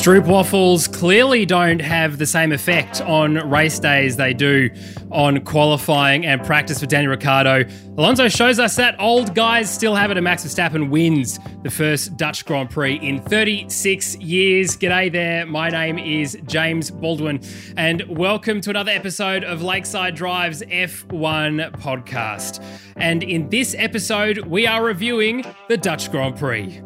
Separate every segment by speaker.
Speaker 1: Stroop waffles clearly don't have the same effect on race days they do on qualifying and practice for Daniel Ricciardo. Alonso shows us that old guys still have it, and Max Verstappen wins the first Dutch Grand Prix in 36 years. G'day there, my name is James Baldwin, and welcome to another episode of Lakeside Drive's F1 podcast. And in this episode, we are reviewing the Dutch Grand Prix.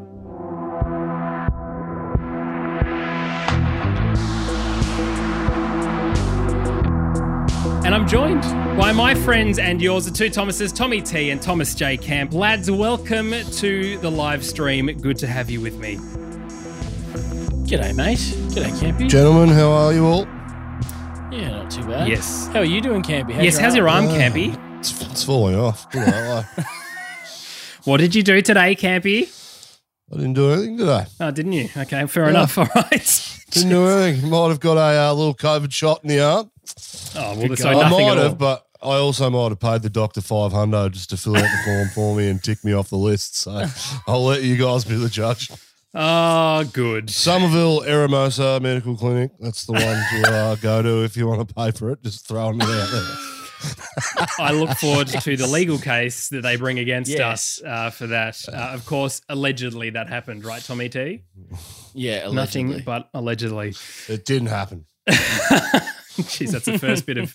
Speaker 1: And I'm joined by my friends and yours, the two Thomases, Tommy T and Thomas J. Camp. Lads, welcome to the live stream. Good to have you with me.
Speaker 2: G'day, mate. G'day, Campy.
Speaker 3: Gentlemen, how are you all?
Speaker 2: yeah, not too bad.
Speaker 1: Yes.
Speaker 2: How are you doing, Campy? How's
Speaker 1: yes, how's your arm, Campy?
Speaker 3: It's, it's falling off. Put it that way.
Speaker 1: What did you do today, Campy?
Speaker 3: I didn't do anything today.
Speaker 1: Oh, didn't you? Okay, fair enough. All right.
Speaker 3: Didn't do anything. Might have got a uh, little COVID shot in the arm.
Speaker 1: Oh, well, so
Speaker 3: I
Speaker 1: nothing
Speaker 3: might have, but I also might have paid the doctor five hundred just to fill out the form for me and tick me off the list. So I'll let you guys be the judge.
Speaker 1: Oh, good.
Speaker 3: Somerville Eramosa Medical Clinic. That's the one to uh, go to if you want to pay for it. Just throwing it out there.
Speaker 1: I look forward to the legal case that they bring against
Speaker 2: Yes.
Speaker 1: us uh, for that. Uh, of course, allegedly that happened, right, Tommy T?
Speaker 2: Yeah, allegedly.
Speaker 1: Nothing but allegedly.
Speaker 3: It didn't happen.
Speaker 1: Jeez, that's the first bit of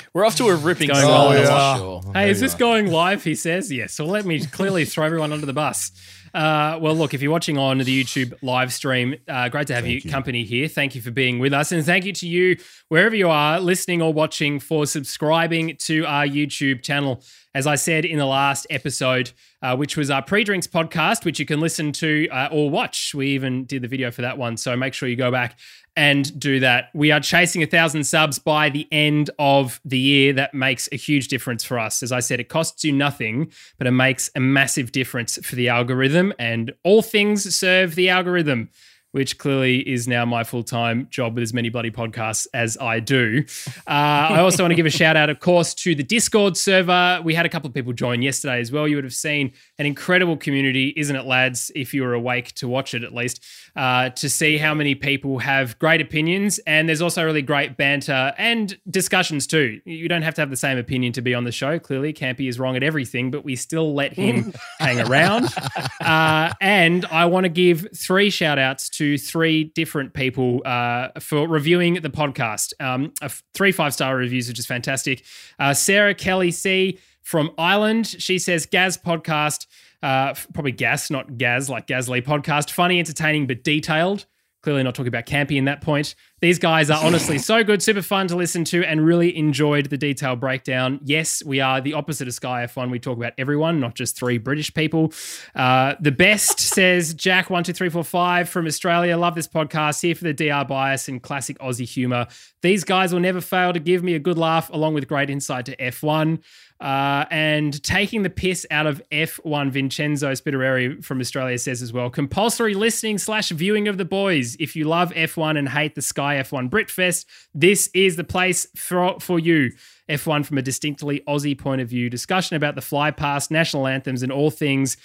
Speaker 2: We're off to a ripping
Speaker 1: Going
Speaker 2: start,
Speaker 1: well,
Speaker 2: that's
Speaker 3: yeah.
Speaker 2: sure.
Speaker 1: Hey, is this going live? He says yes. So let me clearly throw everyone under the bus. Uh, well, look, if you're watching on the YouTube live stream, uh, great to have you, company here. Thank you for being with us. And thank you to you, wherever you are, listening or watching, for subscribing to our YouTube channel. As I said in the last episode, uh, which was our pre drinks podcast, which you can listen to uh, or watch. We even did the video for that one. So make sure you go back and do that. We are chasing a thousand subs by the end of the year. That makes a huge difference for us. As I said, it costs you nothing, but it makes a massive difference for the algorithm, and all things serve the algorithm. Which clearly is now my full time job with as many bloody podcasts as I do. Uh, I also want to give a shout out, of course, to the Discord server. We had a couple of people join yesterday as well. You would have seen an incredible community, isn't it, lads? If you were awake to watch it at least, uh, to see how many people have great opinions. And there's also really great banter and discussions too. You don't have to have the same opinion to be on the show. Clearly, Campy is wrong at everything, but we still let him hang around. Uh, and I want to give three shout outs to three different people uh, for reviewing the podcast. Um, three five star reviews, which is fantastic. Uh, Sarah Kelly C from Ireland. She says, Gaz podcast, uh, probably Gas, not Gaz, like Gasly podcast. Funny, entertaining, but detailed. Clearly not talking about Campy in that point. These guys are honestly so good, super fun to listen to, and really enjoyed the detailed breakdown. Yes, we are the opposite of Sky F1. We talk about everyone, not just three British people. Uh, the best says Jack12345 from Australia. Love this podcast. Here for the DR bias and classic Aussie humor. These guys will never fail to give me a good laugh, along with great insight to F1. Uh, and taking the piss out of F1, Vincenzo Spiteri from Australia says as well compulsory listening slash viewing of the boys. If you love F1 and hate the Sky F1 Britfest, this is the place for, for you. F1 from a distinctly Aussie point of view, discussion about the fly past, national anthems, and all things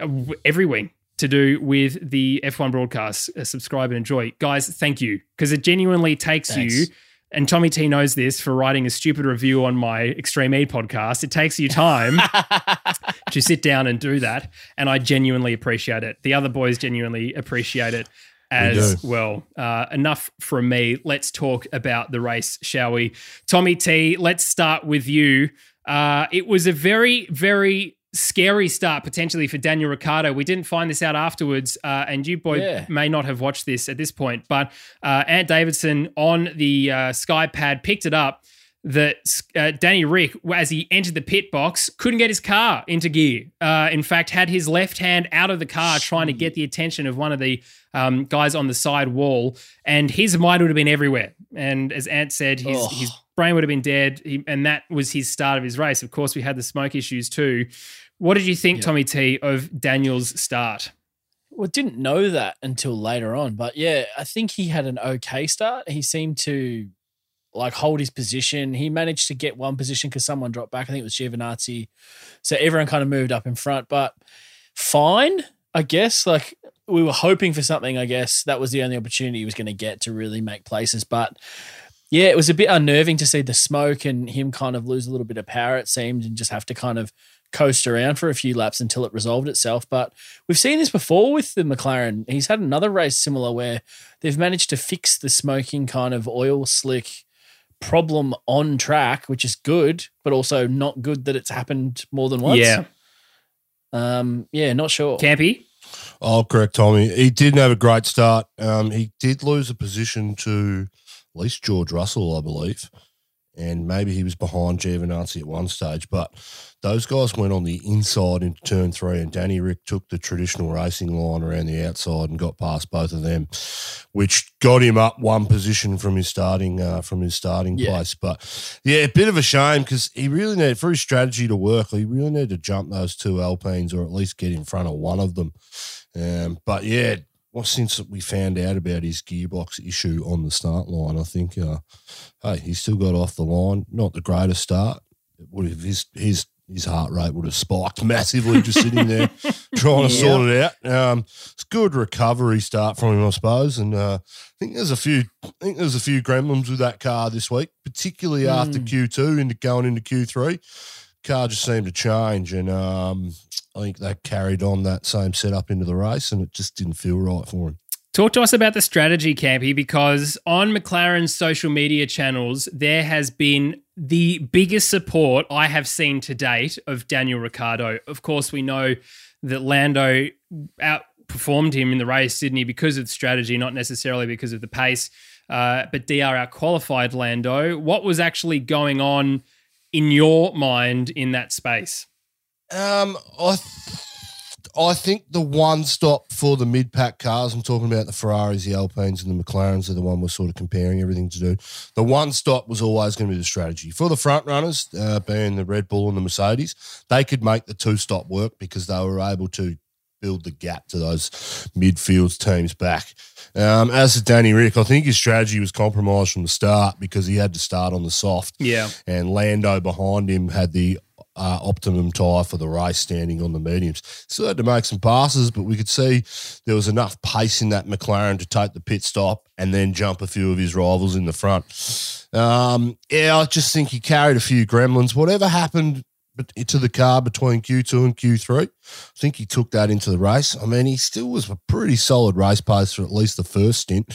Speaker 1: uh, every to do with the F1 broadcast. Uh, subscribe and enjoy. Guys, thank you because it genuinely takes
Speaker 2: Thanks.
Speaker 1: you and Tommy T knows this for writing a stupid review on my Extreme E podcast. It takes you time to sit down and do that. And I genuinely appreciate it. The other boys genuinely appreciate it as
Speaker 3: do.
Speaker 1: well. Uh, enough from me. Let's talk about the race, shall we? Tommy T, let's start with you. Uh, it was a very, very scary start potentially for Daniel Ricciardo. We didn't find this out afterwards, uh, and you boy
Speaker 2: Yeah.
Speaker 1: may not have watched this at this point, but uh, Ant Davidson on the uh, Sky Pad picked it up that uh, Danny Rick, as he entered the pit box, couldn't get his car into gear. Uh, in fact, had his left hand out of the car trying to get the attention of one of the um, guys on the side wall, and his mind would have been everywhere. And as Ant said, his, his brain would have been dead, he, and that was his start of his race. Of course, we had the smoke issues too. What did you think,
Speaker 2: Yeah.
Speaker 1: Tommy T, of Daniel's start?
Speaker 2: Well, didn't know that until later on, but yeah, I think he had an okay start. He seemed to like hold his position. He managed to get one position because someone dropped back. I think it was Giovinazzi. So everyone kind of moved up in front, but fine, I guess. Like we were hoping for something, I guess. That was the only opportunity he was going to get to really make places. But yeah, it was a bit unnerving to see the smoke and him kind of lose a little bit of power, it seemed, and just have to kind of coast around for a few laps until it resolved itself. But we've seen this before with the McLaren. He's had another race similar where they've managed to fix the smoking kind of oil slick problem on track, which is good, but also not good that it's happened more than once.
Speaker 1: Yeah.
Speaker 2: Um, yeah, not sure.
Speaker 1: Campy?
Speaker 3: I'll correct Tommy. He didn't have a great start. Um, he did lose a position to at least George Russell, I believe. And maybe he was behind Giovinazzi at one stage. But those guys went on the inside into turn three, and Danny Rick took the traditional racing line around the outside and got past both of them, which got him up one position from his starting uh, from his starting
Speaker 2: Yeah.
Speaker 3: place. But yeah, a bit of a shame because he really needed for his strategy to work. He really needed to jump those two Alpines or at least get in front of one of them. Um, but yeah, well, since we found out about his gearbox issue on the start line, I think, uh, hey, he still got off the line. Not the greatest start. It would have his his his heart rate would have spiked massively just sitting there trying to
Speaker 2: Yeah.
Speaker 3: sort it out. Um, it's good recovery start from him, I suppose. And uh, I think there's a few, I think there's a few gremlins with that car this week, particularly after
Speaker 2: Mm.
Speaker 3: Q two into going into Q three. Car just seemed to change, and um, I think they carried on that same setup into the race, and it just didn't feel right for him.
Speaker 1: Talk to us about the strategy, Campy, because on McLaren's social media channels, there has been the biggest support I have seen to date of Daniel Ricciardo. Of course, we know that Lando outperformed him in the race, Sydney, because of the strategy, not necessarily because of the pace. Uh, but DR outqualified Lando. What was actually going on in your mind in that space?
Speaker 3: Um, I, th- I think the one stop for the mid pack cars, I'm talking about the Ferraris, the Alpines, and the McLarens are the one we're sort of comparing everything to do. The one stop was always going to be the strategy for the front runners, uh, being the Red Bull and the Mercedes. They could make the two stop work because they were able to build the gap to those midfield teams back. Um, as to Danny Rick, I think his strategy was compromised from the start because he had to start on the soft
Speaker 1: Yeah.
Speaker 3: and Lando behind him had the uh, optimum tyre for the race standing on the mediums. Still had to make some passes, but we could see there was enough pace in that McLaren to take the pit stop and then jump a few of his rivals in the front. Um, yeah, I just think he carried a few gremlins. Whatever happened but- to the car between Q2 and Q3, I think he took that into the race. I mean, he still was a pretty solid race pace for at least the first stint.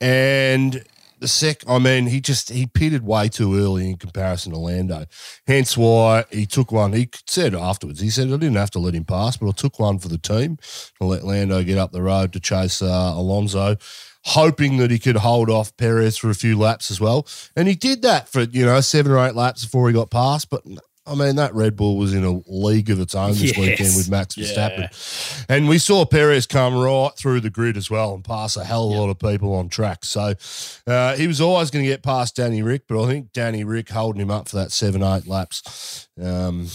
Speaker 3: And the sec, I mean, he just he pitted way too early in comparison to Lando. Hence why he took one. He said afterwards, he said I didn't have to let him pass, but I took one for the team to let Lando get up the road to chase uh, Alonso. Hoping that he could hold off Perez for a few laps as well, and he did that for you know seven or eight laps before he got past. But I mean, that Red Bull was in a league of its own this
Speaker 1: Yes.
Speaker 3: weekend with Max
Speaker 2: Yeah.
Speaker 3: Verstappen. And we saw Perez come right through the grid as well and pass a hell of a lot of people on track. So uh, he was always going to get past Danny Rick, but I think Danny Rick holding him up for that seven, eight laps. Um,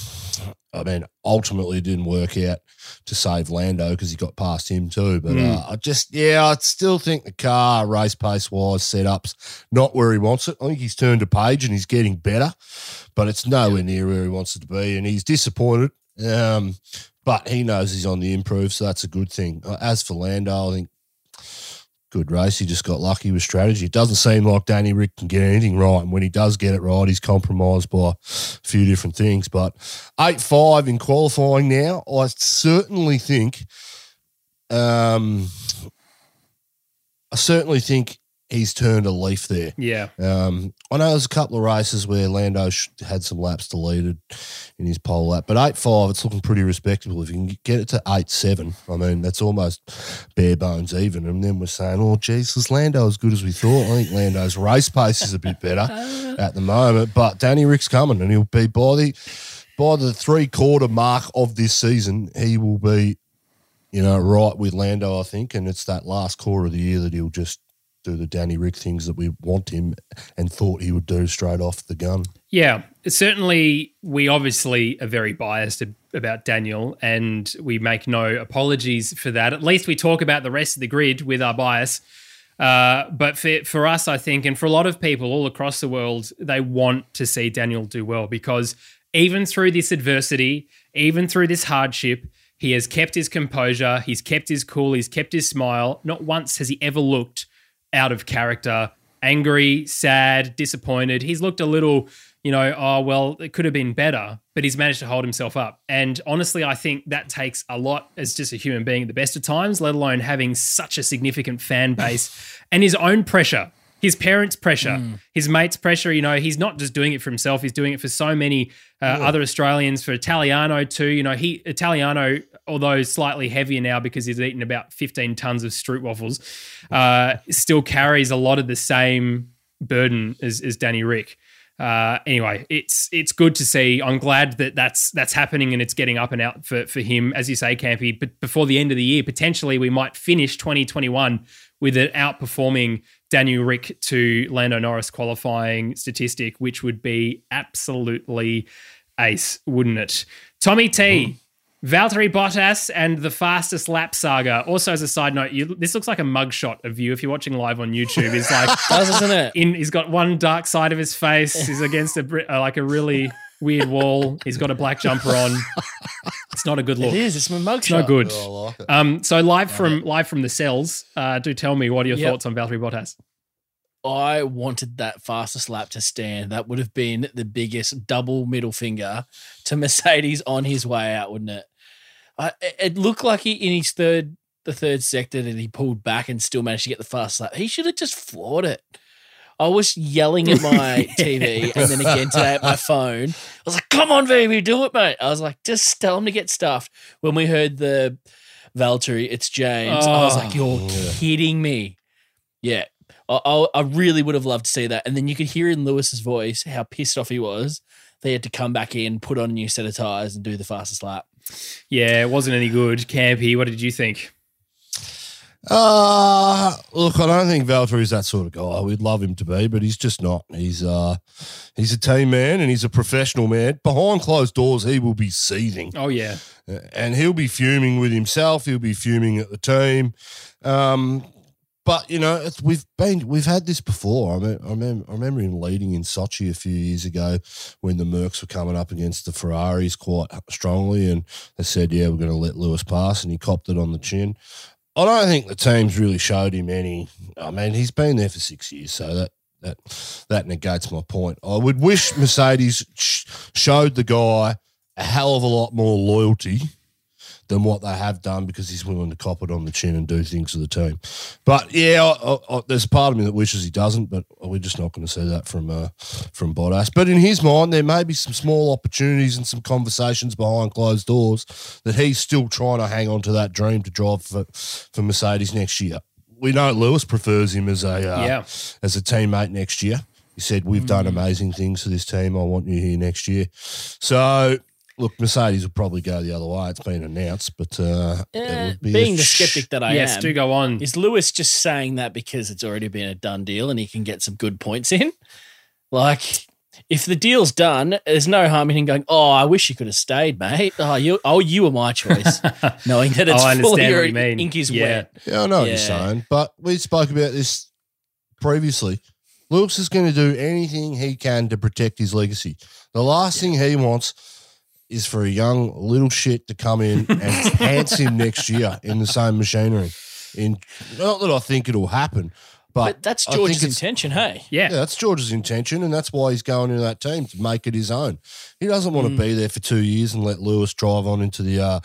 Speaker 3: I mean, ultimately it didn't work out to save Lando because he got past him too. But
Speaker 1: Mm.
Speaker 3: uh, I just, yeah, I still think the car race pace wise setups not where he wants it. I think he's turned a page and he's getting better, but it's nowhere near where he wants it to be, and he's disappointed. Um, but he knows he's on the improve, so that's a good thing. Uh, As for Lando, I think good race. He just got lucky with strategy. It doesn't seem like Danny Rick can get anything right, and when he does get it right, he's compromised by a few different things. But eight five in qualifying now, I certainly think. Um, I certainly think he's turned a leaf there.
Speaker 1: Yeah.
Speaker 3: Um, I know there's a couple of races where Lando sh- had some laps deleted in his pole lap, but eight five, it's looking pretty respectable. If you can get it to eight seven, I mean that's almost bare bones even. And then we're saying, oh, is Lando as good as we thought? I think Lando's race pace is a bit better at the moment, but Danny Rick's coming, and he'll be by the by the three quarter mark of this season, he will be, you know, right with Lando, I think, and it's that last quarter of the year that he'll just do the Danny Rick things that we want him and thought he would do straight off the gun.
Speaker 1: Yeah, certainly. We obviously are very biased about Daniel, and we make no apologies for that. At least we talk about the rest of the grid with our bias. Uh, but for, for us, I think, and for a lot of people all across the world, they want to see Daniel do well because even through this adversity, even through this hardship, he has kept his composure, he's kept his cool, he's kept his smile. Not once has he ever looked out of character, angry, sad, disappointed. He's looked a little, you know, oh, well, it could have been better, but he's managed to hold himself up. And honestly, I think that takes a lot as just a human being at the best of times, let alone having such a significant fan base and his own pressure his parents' pressure, mm. his mates' pressure. You know, he's not just doing it for himself; he's doing it for so many uh, other Australians. For Italiano too, you know, he Italiano, although slightly heavier now because he's eaten about fifteen tons of stroopwafels, uh, still carries a lot of the same burden as, as Danny Rick. Uh, anyway, it's it's good to see. I'm glad that that's that's happening and it's getting up and out for for him, as you say, Campy. But before the end of the year, potentially we might finish 2021 with it outperforming Daniel Rick to Lando Norris qualifying statistic, which would be absolutely ace, wouldn't it? Tommy T. Mm. Valtteri Bottas and the fastest lap saga. Also, as a side note, you, this looks like a mugshot of you if you're watching live on YouTube. He's like,
Speaker 2: does isn't it?
Speaker 1: In, he's got one dark side of his face. He's against a uh, like a really weird wall. He's got a black jumper on. It's not a good look.
Speaker 2: It is. It's my mugshot. It's
Speaker 1: not good. Oh, like um, so live from live from the cells. Uh, do tell me what are your yep. thoughts on Valtteri Bottas?
Speaker 2: I wanted that fastest lap to stand. That would have been the biggest double middle finger to Mercedes on his way out, wouldn't it? I, it looked like he in his third the third sector that he pulled back and still managed to get the fast lap. He should have just floored it. I was yelling at my TV and then again today at my phone. I was like, come on, baby, do it, mate. I was like, just tell him to get stuffed. When we heard the Valtteri, it's James, oh, I was like, you're oh. yeah. kidding me. Yeah. I, I really would have loved to see that. And then you could hear in Lewis's voice how pissed off he was. They had to come back in, put on a new set of tires, and do the fastest lap.
Speaker 1: Yeah, it wasn't any good. Campy, what did you think?
Speaker 3: Uh look, I don't think Valtteri's that sort of guy. We'd love him to be, but he's just not. He's uh he's a team man and he's a professional man. Behind closed doors, he will be seething.
Speaker 1: Oh yeah.
Speaker 3: And he'll be fuming with himself, he'll be fuming at the team. Um but you know, we've been we've had this before. I, mean, I remember I remember him leading in Sochi a few years ago when the Mercs were coming up against the Ferraris quite strongly, and they said, "Yeah, we're going to let Lewis pass," and he copped it on the chin. I don't think the team's really showed him any. I mean, he's been there for six years, so that that that negates my point. I would wish Mercedes sh- showed the guy a hell of a lot more loyalty than what they have done because he's willing to cop it on the chin and do things for the team. But yeah, I, I, there's a part of me that wishes he doesn't, but we're just not going to see that from uh, from Bottas. But in his mind, there may be some small opportunities and some conversations behind closed doors that he's still trying to hang on to that dream to drive for, for Mercedes next year. We know Lewis prefers him as a uh, yeah. as a teammate next year. He said, "We've mm. done amazing things for this team. I want you here next year." So Look, Mercedes will probably go the other way. It's been announced, but uh,
Speaker 2: uh, be being the skeptic that I
Speaker 1: yes,
Speaker 2: am,
Speaker 1: do go on.
Speaker 2: Is Lewis just saying that because it's already been a done deal and he can get some good points in? Like, if the deal's done, there's no harm in him going, "Oh, I wish you could have stayed, mate. Oh, you, oh, you were my choice." Knowing that it's oh, I fully what you mean. ink is
Speaker 1: yeah.
Speaker 2: wet.
Speaker 3: Yeah, I know yeah. what you're saying, but we spoke about this previously. Lewis is going to do anything he can to protect his legacy. The last yeah. thing he wants is for a young little shit to come in and pants him next year in the same machinery. In not that I think it'll happen, but,
Speaker 2: but that's George's intention, hey?
Speaker 1: Yeah.
Speaker 3: yeah. that's George's intention, and that's why he's going into that team to make it his own. He doesn't want mm. to be there for two years and let Lewis drive on into the uh,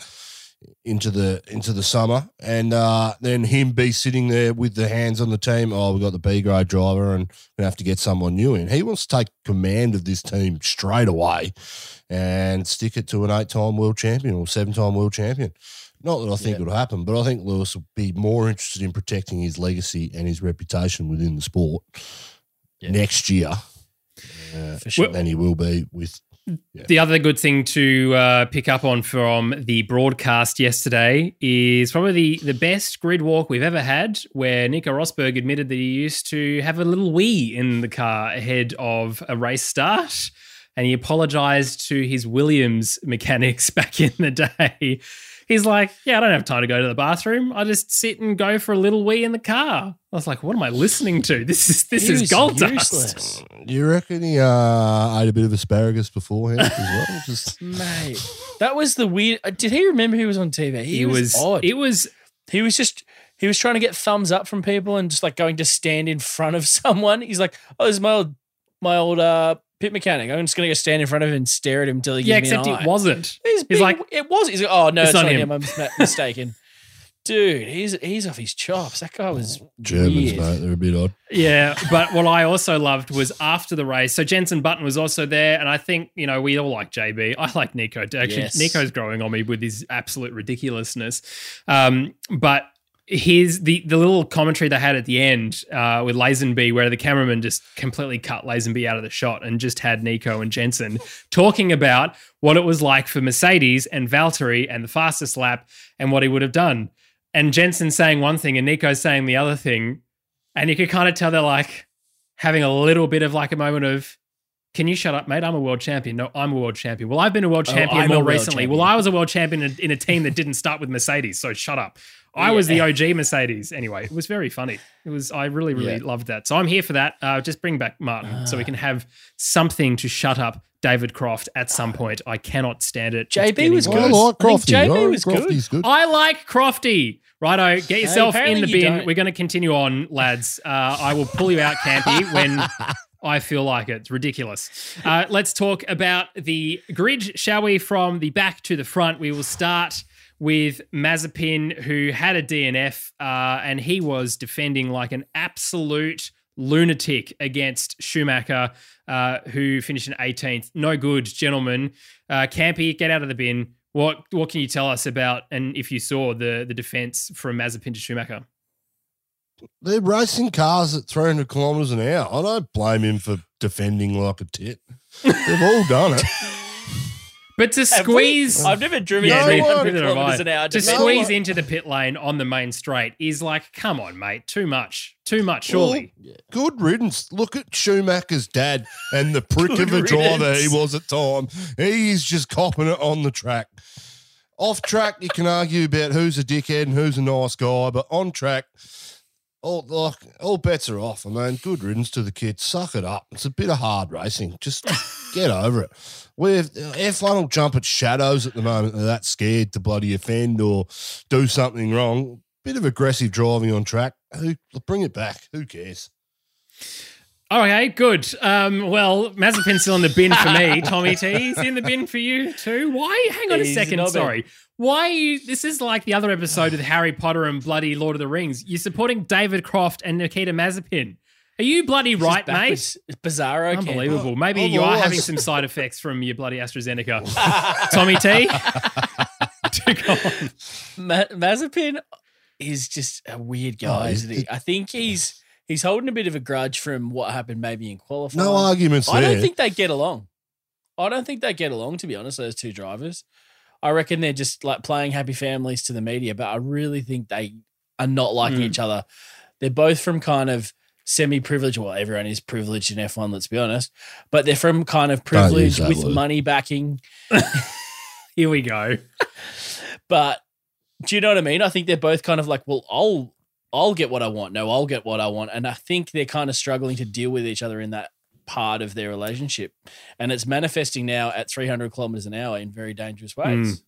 Speaker 3: into the into the summer, and uh, then him be sitting there with the hands on the team. Oh, we've got the B grade driver, and we have to get someone new in. He wants to take command of this team straight away, and stick it to an eight-time world champion or seven-time world champion. Not that I think yeah. it'll happen, but I think Lewis will be more interested in protecting his legacy and his reputation within the sport yeah. next year uh, sure. than he will be with
Speaker 1: The other good thing to uh, pick up on from the broadcast yesterday is probably the, the best grid walk we've ever had, where Nico Rosberg admitted that he used to have a little wee in the car ahead of a race start and he apologized to his Williams mechanics back in the day. He's like, yeah, I don't have time to go to the bathroom. I just sit and go for a little wee in the car. I was like, what am I listening to? This is this
Speaker 2: He
Speaker 1: is gold
Speaker 2: useless.
Speaker 1: dust.
Speaker 3: You reckon he uh, ate a bit of asparagus beforehand as well? Just
Speaker 2: Mate, that was the weird. uh, Did he remember he was on TV? He,
Speaker 1: It
Speaker 2: was,
Speaker 1: was
Speaker 2: odd.
Speaker 1: it was
Speaker 2: he was just he was trying to get thumbs up from people and just like going to stand in front of someone. He's like, "Oh, this is my old my old uh, pit mechanic. I'm just gonna go stand in front of him and stare at him until he
Speaker 1: yeah,
Speaker 2: gives me an
Speaker 1: except
Speaker 2: an
Speaker 1: it
Speaker 2: eye."
Speaker 1: wasn't.
Speaker 2: He's,
Speaker 1: He's
Speaker 2: being-
Speaker 1: like,
Speaker 2: it was. He's like, "Oh no,
Speaker 1: It's
Speaker 2: it's,
Speaker 1: not
Speaker 2: not
Speaker 1: him."
Speaker 2: him. I'm mistaken." Dude, he's he's off his chops. That guy was
Speaker 3: Germans,
Speaker 2: weird.
Speaker 3: mate. They're a bit odd.
Speaker 1: Yeah, but what I also loved was after the race. So Jensen Button was also there, and I think you know we all like JB. I like Nico. Actually,
Speaker 2: Yes.
Speaker 1: Nico's growing on me with his absolute ridiculousness. Um, but his the the little commentary they had at the end uh, with Lazenby, where the cameraman just completely cut Lazenby out of the shot and just had Nico and Jensen talking about what it was like for Mercedes and Valtteri and the fastest lap and what he would have done. And Jensen saying one thing and Nico saying the other thing. And you could kind of tell they're like having a little bit of like a moment of, can you shut up, mate? I'm a world champion. No, I'm a world champion. Well, I've been a world
Speaker 2: Oh,
Speaker 1: champion
Speaker 2: I'm
Speaker 1: more
Speaker 2: world
Speaker 1: recently.
Speaker 2: champion.
Speaker 1: Well, I was a world champion in, in a team that didn't start with Mercedes. So shut up. I was the OG Mercedes. Anyway, it was very funny. It was, I really, really
Speaker 2: Yeah.
Speaker 1: loved that. So I'm here for that. Uh, just bring back Martin so
Speaker 2: Ah.
Speaker 1: we can have something to shut up David Croft at some point. I cannot stand it. It's
Speaker 2: JB was
Speaker 3: I
Speaker 2: good.
Speaker 1: worse.
Speaker 3: like
Speaker 2: I think
Speaker 3: Crofty.
Speaker 2: JB
Speaker 3: I think
Speaker 2: was good.
Speaker 3: Crofty's good.
Speaker 1: I like Crofty. Righto, get yourself in the bin.
Speaker 2: don't.
Speaker 1: We're going to continue on, lads. Uh, I will pull you out, Campy, when I feel like it. It's ridiculous. Uh, let's talk about the grid, shall we? From the back to the front, we will start with Mazepin, who had a DNF, uh, and he was defending like an absolute lunatic against Schumacher, uh, who finished in 18th. No good, gentlemen. Uh, Campy, get out of the bin. What what can you tell us about and if you saw the the defense from Mazepin to Schumacher?
Speaker 3: They're racing cars at 300 kilometres an hour. I don't blame him for defending like a tit. They've all done it.
Speaker 1: But to
Speaker 2: Have we-
Speaker 1: squeeze
Speaker 2: I've never driven
Speaker 1: Yeah,
Speaker 3: No
Speaker 2: three
Speaker 3: one-
Speaker 2: hundred
Speaker 1: neither have
Speaker 2: kilometers
Speaker 1: I.
Speaker 2: an hour.
Speaker 1: to
Speaker 2: Just
Speaker 3: No
Speaker 1: squeeze
Speaker 3: one-
Speaker 1: into the pit lane on the main straight is like, come on, mate, too much, too much, surely.
Speaker 3: Good riddance. Look at Schumacher's dad and the prick
Speaker 2: Good
Speaker 3: of a driver he
Speaker 2: riddance.
Speaker 3: was at time. He's just copping it on the track. Off track, you can argue about who's a dickhead and who's a nice guy, but on track, all like all bets are off. I mean, good riddance to the kids. Suck it up. It's a bit of hard racing. Just get over it. We're F1 will jump at shadows at the moment. They're that scared to bloody offend or do something wrong. Bit of aggressive driving on track. Who bring it back? Who cares?
Speaker 1: Okay, good. Um, well, Mazepin's still in the bin for me. Tommy T, he's in the bin for you too. Why? Hang on a second.
Speaker 2: not
Speaker 1: Sorry. Why are you? This is like the other episode with Harry Potter and bloody Lord of the Rings. You're supporting David Croft and Nikita Mazepin. Are you bloody
Speaker 2: Just
Speaker 1: right, mate?
Speaker 2: backwards. It's bizarro. Campbell.
Speaker 1: Unbelievable. Maybe
Speaker 3: I've
Speaker 1: you are having some side effects from your bloody AstraZeneca. Tommy T.
Speaker 2: Ma- Mazepin is just a weird guy,
Speaker 3: Oh,
Speaker 2: isn't he? I think he's he's holding a bit of a grudge from what happened maybe in qualifying.
Speaker 3: No arguments
Speaker 2: I
Speaker 3: there.
Speaker 2: don't think they get along. I don't think they get along, to be honest, those two drivers. I reckon they're just like playing happy families to the media, but I really think they are not liking
Speaker 1: Mm.
Speaker 2: each other. They're both from kind of semi privileged. Well, everyone is privileged in F1, let's be honest, but they're from kind of privilege with
Speaker 3: word.
Speaker 2: money backing.
Speaker 1: Here we go.
Speaker 2: But do you know what I mean? I think they're both kind of like, well, I'll I'll get what I want. No, I'll get what I want. And I think they're kind of struggling to deal with each other in that part of their relationship. And it's manifesting now at 300 kilometers an hour in very dangerous ways.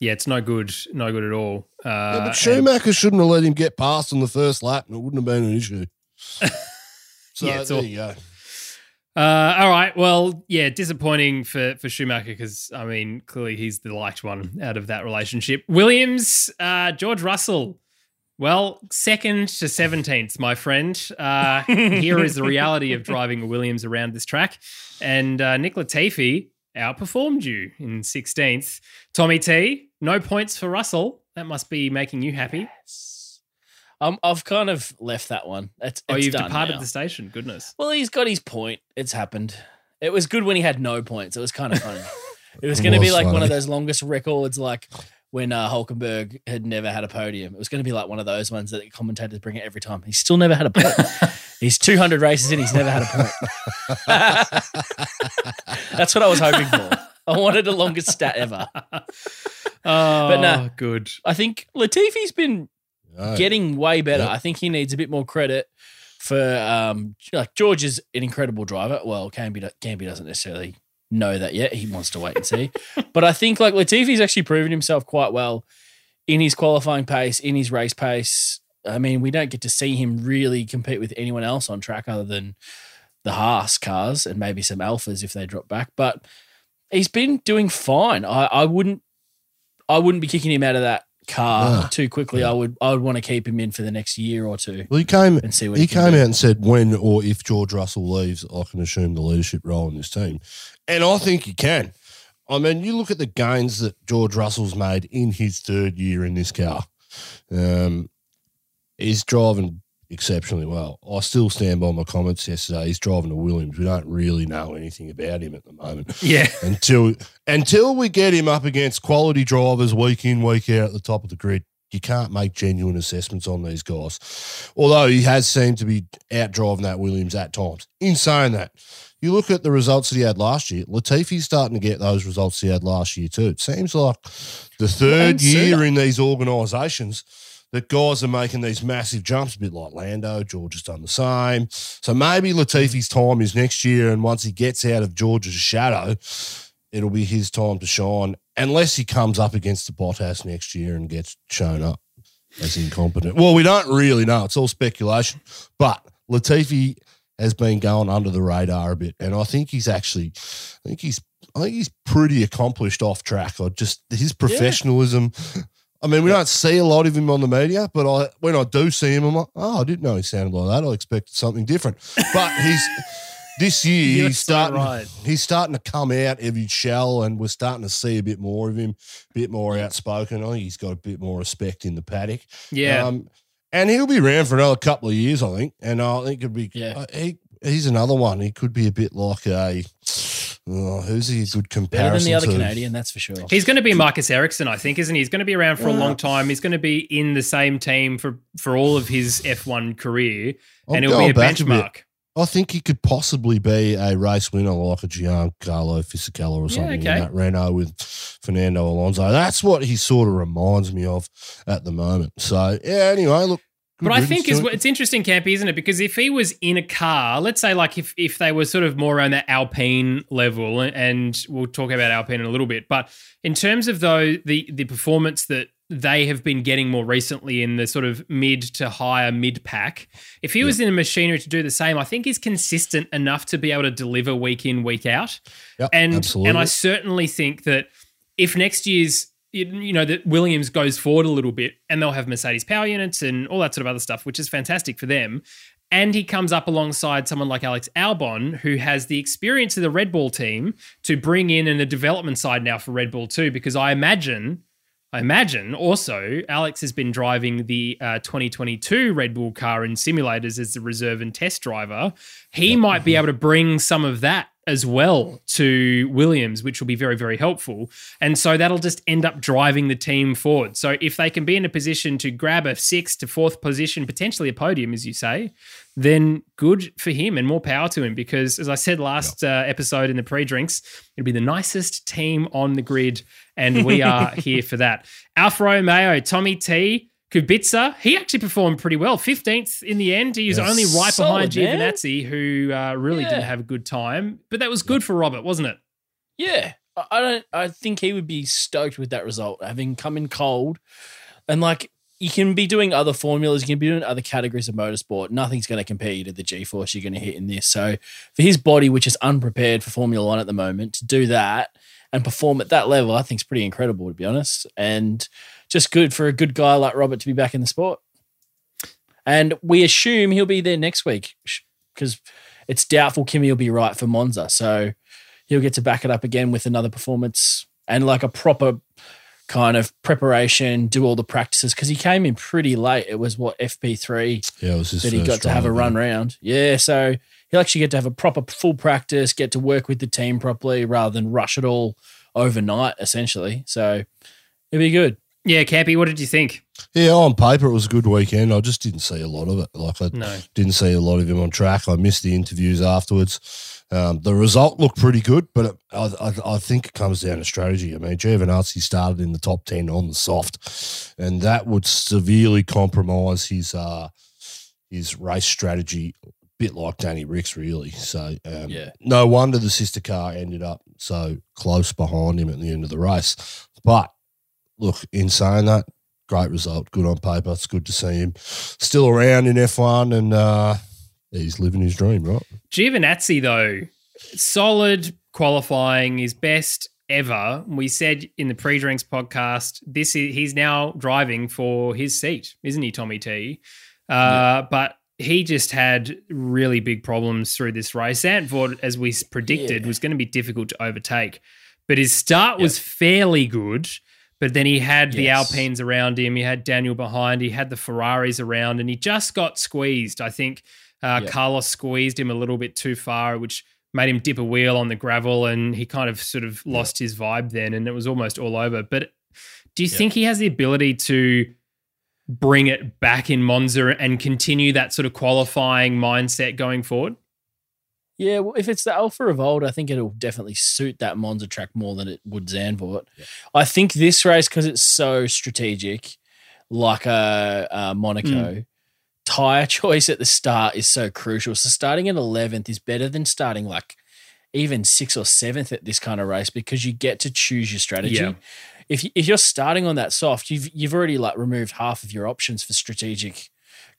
Speaker 1: Yeah, it's no good. No good at all. Uh,
Speaker 3: Yeah, but
Speaker 1: and-
Speaker 3: Schumacher shouldn't have let him get past on the first lap, and it wouldn't have been an issue. So
Speaker 1: Yeah,
Speaker 3: there
Speaker 1: all-
Speaker 3: you go.
Speaker 1: Uh, all right. Well, yeah, disappointing for for Schumacher because I mean, clearly he's the liked one out of that relationship. Williams, uh, George Russell. Well, second to seventeenth, my friend. Uh, here is the reality of driving a Williams around this track, and uh, Nick Latifi outperformed you in sixteenth. Tommy T, no points for Russell. That must be making you happy.
Speaker 2: Um, I've kind of left that one. It's,
Speaker 1: Oh,
Speaker 2: it's
Speaker 1: you've
Speaker 2: done
Speaker 1: departed
Speaker 2: now.
Speaker 1: the station. Goodness.
Speaker 2: Well, he's got his point. It's happened. It was good when he had no points. It was kind of funny. it was going to be
Speaker 3: was
Speaker 2: like one of those longest records, like when uh, Hulkenberg had never had a podium. It was going to be like one of those ones that the commentators bring it every time. He's still never had a point. he's 200 races in. He's never had a point. That's what I was hoping for. I wanted the longest stat ever.
Speaker 1: Oh,
Speaker 2: But nah.
Speaker 1: good.
Speaker 2: I think Latifi's been
Speaker 3: Oh,
Speaker 2: getting way better.
Speaker 3: Yep.
Speaker 2: I think he needs a bit more credit for um like George is an incredible driver. Well, Campy Campy doesn't necessarily know that yet. He wants to wait and see. but I think like Latifi's actually proven himself quite well in his qualifying pace, in his race pace. I mean, we don't get to see him really compete with anyone else on track other than the Haas cars and maybe some Alphas if they drop back. But he's been doing fine. I, I wouldn't I wouldn't be kicking him out of that car
Speaker 3: No.
Speaker 2: too quickly. I would I would want to keep him in for the next year or two
Speaker 3: Well, he came.
Speaker 2: and see what
Speaker 3: He
Speaker 2: he,
Speaker 3: came
Speaker 2: do.
Speaker 3: out and said when or if George Russell leaves, I can assume the leadership role in this team, and I think he can. I mean, you look at the gains that George Russell's made in his third year in this car. Um, he's driving exceptionally well. I still stand by my comments yesterday. He's driving a Williams. We don't really know anything about him at the moment
Speaker 1: Yeah.
Speaker 3: until until we get him up against quality drivers week in week out at the top of the grid. You can't make genuine assessments on these guys. Although he has seemed to be out driving that Williams at times. In saying that, you look at the results that he had last year. Latifi's starting to get those results he had last year too. It seems like the third year in these organisations that guys are making these massive jumps, a bit like Lando. George has done the same. So maybe Latifi's time is next year, and once he gets out of George's shadow, it'll be his time to shine. Unless he comes up against the Bottas next year and gets shown up as incompetent. Well, we don't really know. It's all speculation. But Latifi has been going under the radar a bit, and I think he's actually, I think he's, I think he's pretty accomplished off track. I just his professionalism. I mean, we don't see a lot of him on the media, but I when I do see him, I'm like, oh, I didn't know he sounded like that. I expected something different. But he's this year
Speaker 1: You're
Speaker 3: he's
Speaker 1: so
Speaker 3: starting
Speaker 1: right.
Speaker 3: he's starting to come out of his shell, and we're starting to see a bit more of him, a bit more outspoken. I think he's got a bit more respect in the paddock.
Speaker 1: Yeah.
Speaker 3: Um, and he'll be around for another couple of years, I think. And I think it'd be
Speaker 2: Yeah.
Speaker 3: uh, he, he's another one. He could be a bit like a oh, who's he a good
Speaker 2: Better
Speaker 3: comparison
Speaker 2: than the other
Speaker 3: to?
Speaker 2: Canadian, that's for sure.
Speaker 1: He's going to be Marcus Ericsson, I think, isn't he? He's going to be around for a long time. He's going to be in the same team for, for all of his F1 career,
Speaker 3: I'm
Speaker 1: and it'll be a
Speaker 3: back a
Speaker 1: benchmark.
Speaker 3: I think he could possibly be a race winner like a Giancarlo Fisichella or
Speaker 1: Yeah,
Speaker 3: something
Speaker 1: okay.
Speaker 3: in that Renault with Fernando Alonso. That's what he sort of reminds me of at the moment. So yeah, anyway, look.
Speaker 1: But I think is
Speaker 3: it.
Speaker 1: it's interesting, Campy, isn't it? Because if he was in a car, let's say like if if they were sort of more around that Alpine level, and we'll talk about Alpine in a little bit, but in terms of though the the performance that they have been getting more recently in the sort of mid to higher mid pack, if he was in a machinery to do the same, I think he's consistent enough to be able to deliver week in week out.
Speaker 3: Yep,
Speaker 1: and
Speaker 3: absolutely.
Speaker 1: and I certainly think that if next year's you you know that Williams goes forward a little bit and they'll have Mercedes power units and all that sort of other stuff, which is fantastic for them. And he comes up alongside someone like Alex Albon, who has the experience of the Red Bull team to bring in in the development side now for Red Bull too. Because I imagine, I imagine also Alex has been driving the uh, 2022 Red Bull car in simulators as the reserve and test driver. He might be able to bring some of that as well to Williams, which will be very, very helpful. And so that'll just end up driving the team forward. So if they can be in a position to grab a sixth to fourth position, potentially a podium, as you say, then good for him and more power to him. Because as I said last uh, episode in the pre drinks, it'll be the nicest team on the grid. And we are here for that. Alfa Romeo, Tommy T. Kubica, he actually performed pretty well. 15th in the end. He was only right behind
Speaker 2: Solid, man.
Speaker 1: Giovinazzi, who uh, really
Speaker 2: Yeah.
Speaker 1: didn't have a good time. But that was good for Robert, wasn't it?
Speaker 2: Yeah, I- I don't. I think he would be stoked with that result, having come in cold, and like you can be doing other formulas, you can be doing other categories of motorsport. Nothing's going to compare you to the G force you're going to hit in this. So for his body, which is unprepared for Formula One at the moment, to do that and perform at that level, I think is pretty incredible to be honest, and just good for a good guy like Robert to be back in the sport. And we assume he'll be there next week because it's doubtful Kimmy will be right for Monza. So he'll get to back it up again with another performance and like a proper kind of preparation, do all the practices because he came in pretty late. It was what FP3
Speaker 3: yeah, it was his
Speaker 2: that he got to have a run round. Yeah, so he'll actually get to have a proper full practice, get to work with the team properly rather than rush it all overnight, essentially. So it'd be good.
Speaker 1: Yeah, Campy, what did you think?
Speaker 3: Yeah, on paper it was a good weekend. I just didn't see a lot of it. Like I
Speaker 1: No.
Speaker 3: didn't see a lot of him on track. I missed the interviews afterwards. Um, the result looked pretty good, but it, I, I, I, think it comes down to strategy. I mean, Giovinazzi started in the top 10 on the soft, and that would severely compromise his uh, his race strategy, a bit like Danny Ricks, really. So, um,
Speaker 2: Yeah.
Speaker 3: no wonder the sister car ended up so close behind him at the end of the race. But look, in saying that, great result. Good on paper. It's good to see him still around in F1 and uh, he's living his dream, right?
Speaker 1: Giovinazzi, though, solid qualifying, his best ever. We said in the pre-drinks podcast, this is he's now driving for his seat, isn't he, Tommy T? Uh, But he just had really big problems through this race. Zandvoort, as we predicted,
Speaker 2: Yeah.
Speaker 1: was going to be difficult to overtake. But his start was fairly good. But then he had the Alpines around him. He had Daniel behind. He had the Ferraris around, and he just got squeezed. I think uh,
Speaker 2: Yep.
Speaker 1: Carlos squeezed him a little bit too far, which made him dip a wheel on the gravel, and he kind of sort of lost his vibe then, and it was almost all over. But do you
Speaker 2: Yep.
Speaker 1: think he has the ability to bring it back in Monza and continue that sort of qualifying mindset going forward?
Speaker 2: Yeah, well, if it's the Alpha Revolt, I think it'll definitely suit that Monza track more than it would Zandvoort. I think this race, because it's so strategic, like a, uh Monaco, tire choice at the start is so crucial. So starting at 11th is better than starting like even sixth or seventh at this kind of race because you get to choose your strategy.
Speaker 1: Yeah.
Speaker 2: If, you- if you're starting on that soft, you've you've already like removed half of your options for strategic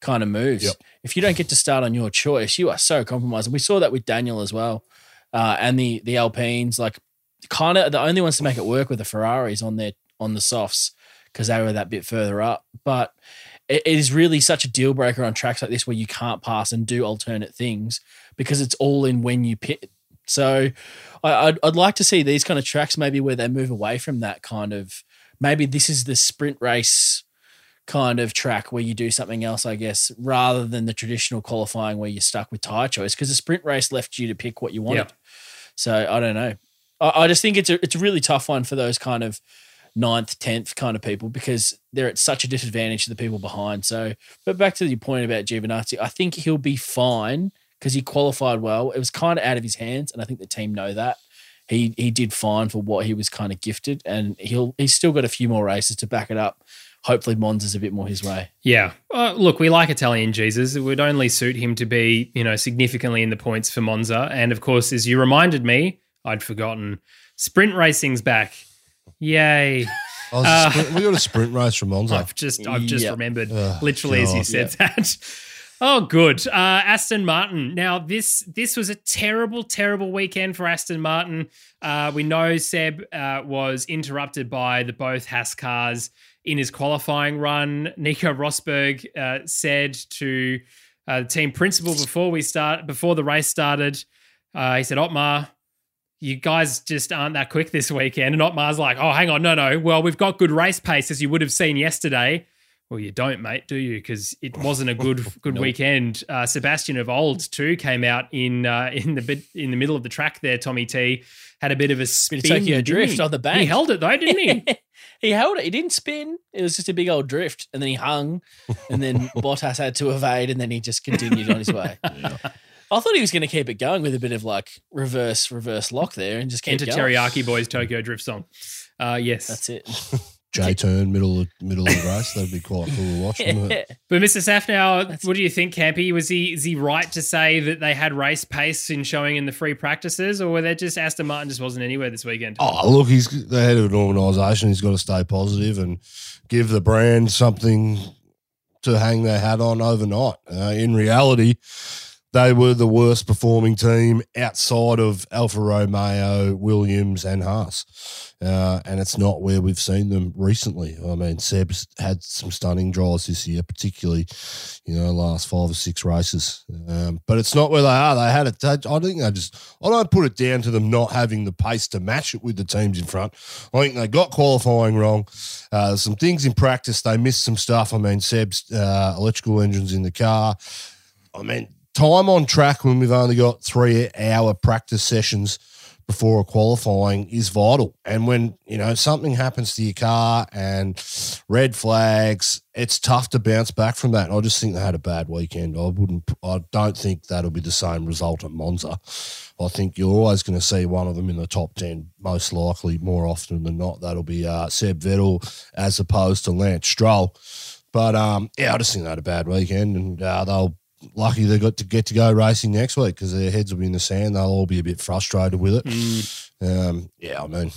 Speaker 2: kind of moves.
Speaker 3: Yep.
Speaker 2: If you don't get to start on your choice, you are so compromised. And we saw that with Daniel as well, uh, and the the Alpines. Like, kind of the only ones to make it work with the Ferraris on their on the softs because they were that bit further up. But it, it is really such a deal breaker on tracks like this where you can't pass and do alternate things because it's all in when you pit. So I, I'd, I'd like to see these kind of tracks maybe where they move away from that kind of maybe this is the sprint race kind of track where you do something else, I guess, rather than the traditional qualifying where you're stuck with tire choice because the sprint race left you to pick what you wanted.
Speaker 1: Yeah.
Speaker 2: So I don't know. I, I just think it's a it's a really tough one for those kind of ninth, tenth kind of people because they're at such a disadvantage to the people behind. So, but back to your point about Giovinazzi, I think he'll be fine because he qualified well. It was kind of out of his hands, and I think the team know that. He he did fine for what he was kind of gifted, and he'll he's still got a few more races to back it up. Hopefully, Monza's a bit more his way.
Speaker 1: Yeah. Uh, look, we like Italian Jesus. It would only suit him to be, you know, significantly in the points for Monza. And of course, as you reminded me, I'd forgotten. Sprint racing's back. Yay.
Speaker 3: Oh, there's a sprint- we got a sprint race from Monza.
Speaker 1: I've just I've just
Speaker 2: Yep.
Speaker 1: remembered
Speaker 3: Oh,
Speaker 1: literally as you
Speaker 3: God.
Speaker 1: said that. Oh, good. Uh, Aston Martin. Now this this was a terrible, terrible weekend for Aston Martin. Uh, we know Seb uh, was interrupted by the both Haas cars in his qualifying run. Nico Rosberg uh, said to uh, the team principal before we start before the race started, uh, he said, "Otmar, you guys just aren't that quick this weekend. And Otmar's like, oh, hang on, no, no. Well, we've got good race pace, as you would have seen yesterday. Well, you don't, mate, do you? Because it wasn't a good good weekend. Uh, Sebastian of old too came out in uh, in the bit in the middle of the track there. Tommy T had a bit of a spin,
Speaker 2: of Tokyo drift
Speaker 1: he?
Speaker 2: on the bank.
Speaker 1: He held it though, didn't he?
Speaker 2: he held it. He didn't spin. It was just a big old drift, and then he hung, and then Bottas had to evade, and then he just continued on his way. I thought he was going to keep it going with a bit of like reverse reverse lock there, and just keep
Speaker 1: Enter
Speaker 2: going.
Speaker 1: Teriyaki Boyz Tokyo Drift song. Uh, yes,
Speaker 2: That's it.
Speaker 3: J turn, middle of middle of the race. That'd be quite cool to watch, wouldn't it?
Speaker 1: But Mr. Szafnauer, what do you think, Campy? Was he is he right to say that they had race pace in showing in the free practices, or were they just Aston Martin just wasn't anywhere this weekend?
Speaker 3: Oh, look, he's the head of an organisation. He's got to stay positive and give the brand something to hang their hat on overnight. Uh, in reality, they were the worst performing team outside of Alfa Romeo, Williams, and Haas. Uh, and it's not where we've seen them recently. I mean, Seb's had some stunning drives this year, particularly, you know, last five or six races. Um, but it's not where they are. They had it. I think they just, I don't put it down to them not having the pace to match it with the teams in front. I think they got qualifying wrong. Uh, some things in practice, they missed some stuff. I mean, Seb's uh, electrical engines in the car. I mean, time on track when we've only got three hour practice sessions before qualifying is vital. And when, you know, something happens to your car and red flags, it's tough to bounce back from that. I just think they had a bad weekend. I wouldn't, I don't think that'll be the same result at Monza. I think you're always going to see one of them in the top 10, most likely, more often than not. That'll be uh, Seb Vettel as opposed to Lance Stroll. But um, yeah, I just think they had a bad weekend and uh, they'll lucky they got to get to go racing next week because their heads will be in the sand. They'll all be a bit frustrated with it.
Speaker 1: Mm.
Speaker 3: Um, yeah, I mean,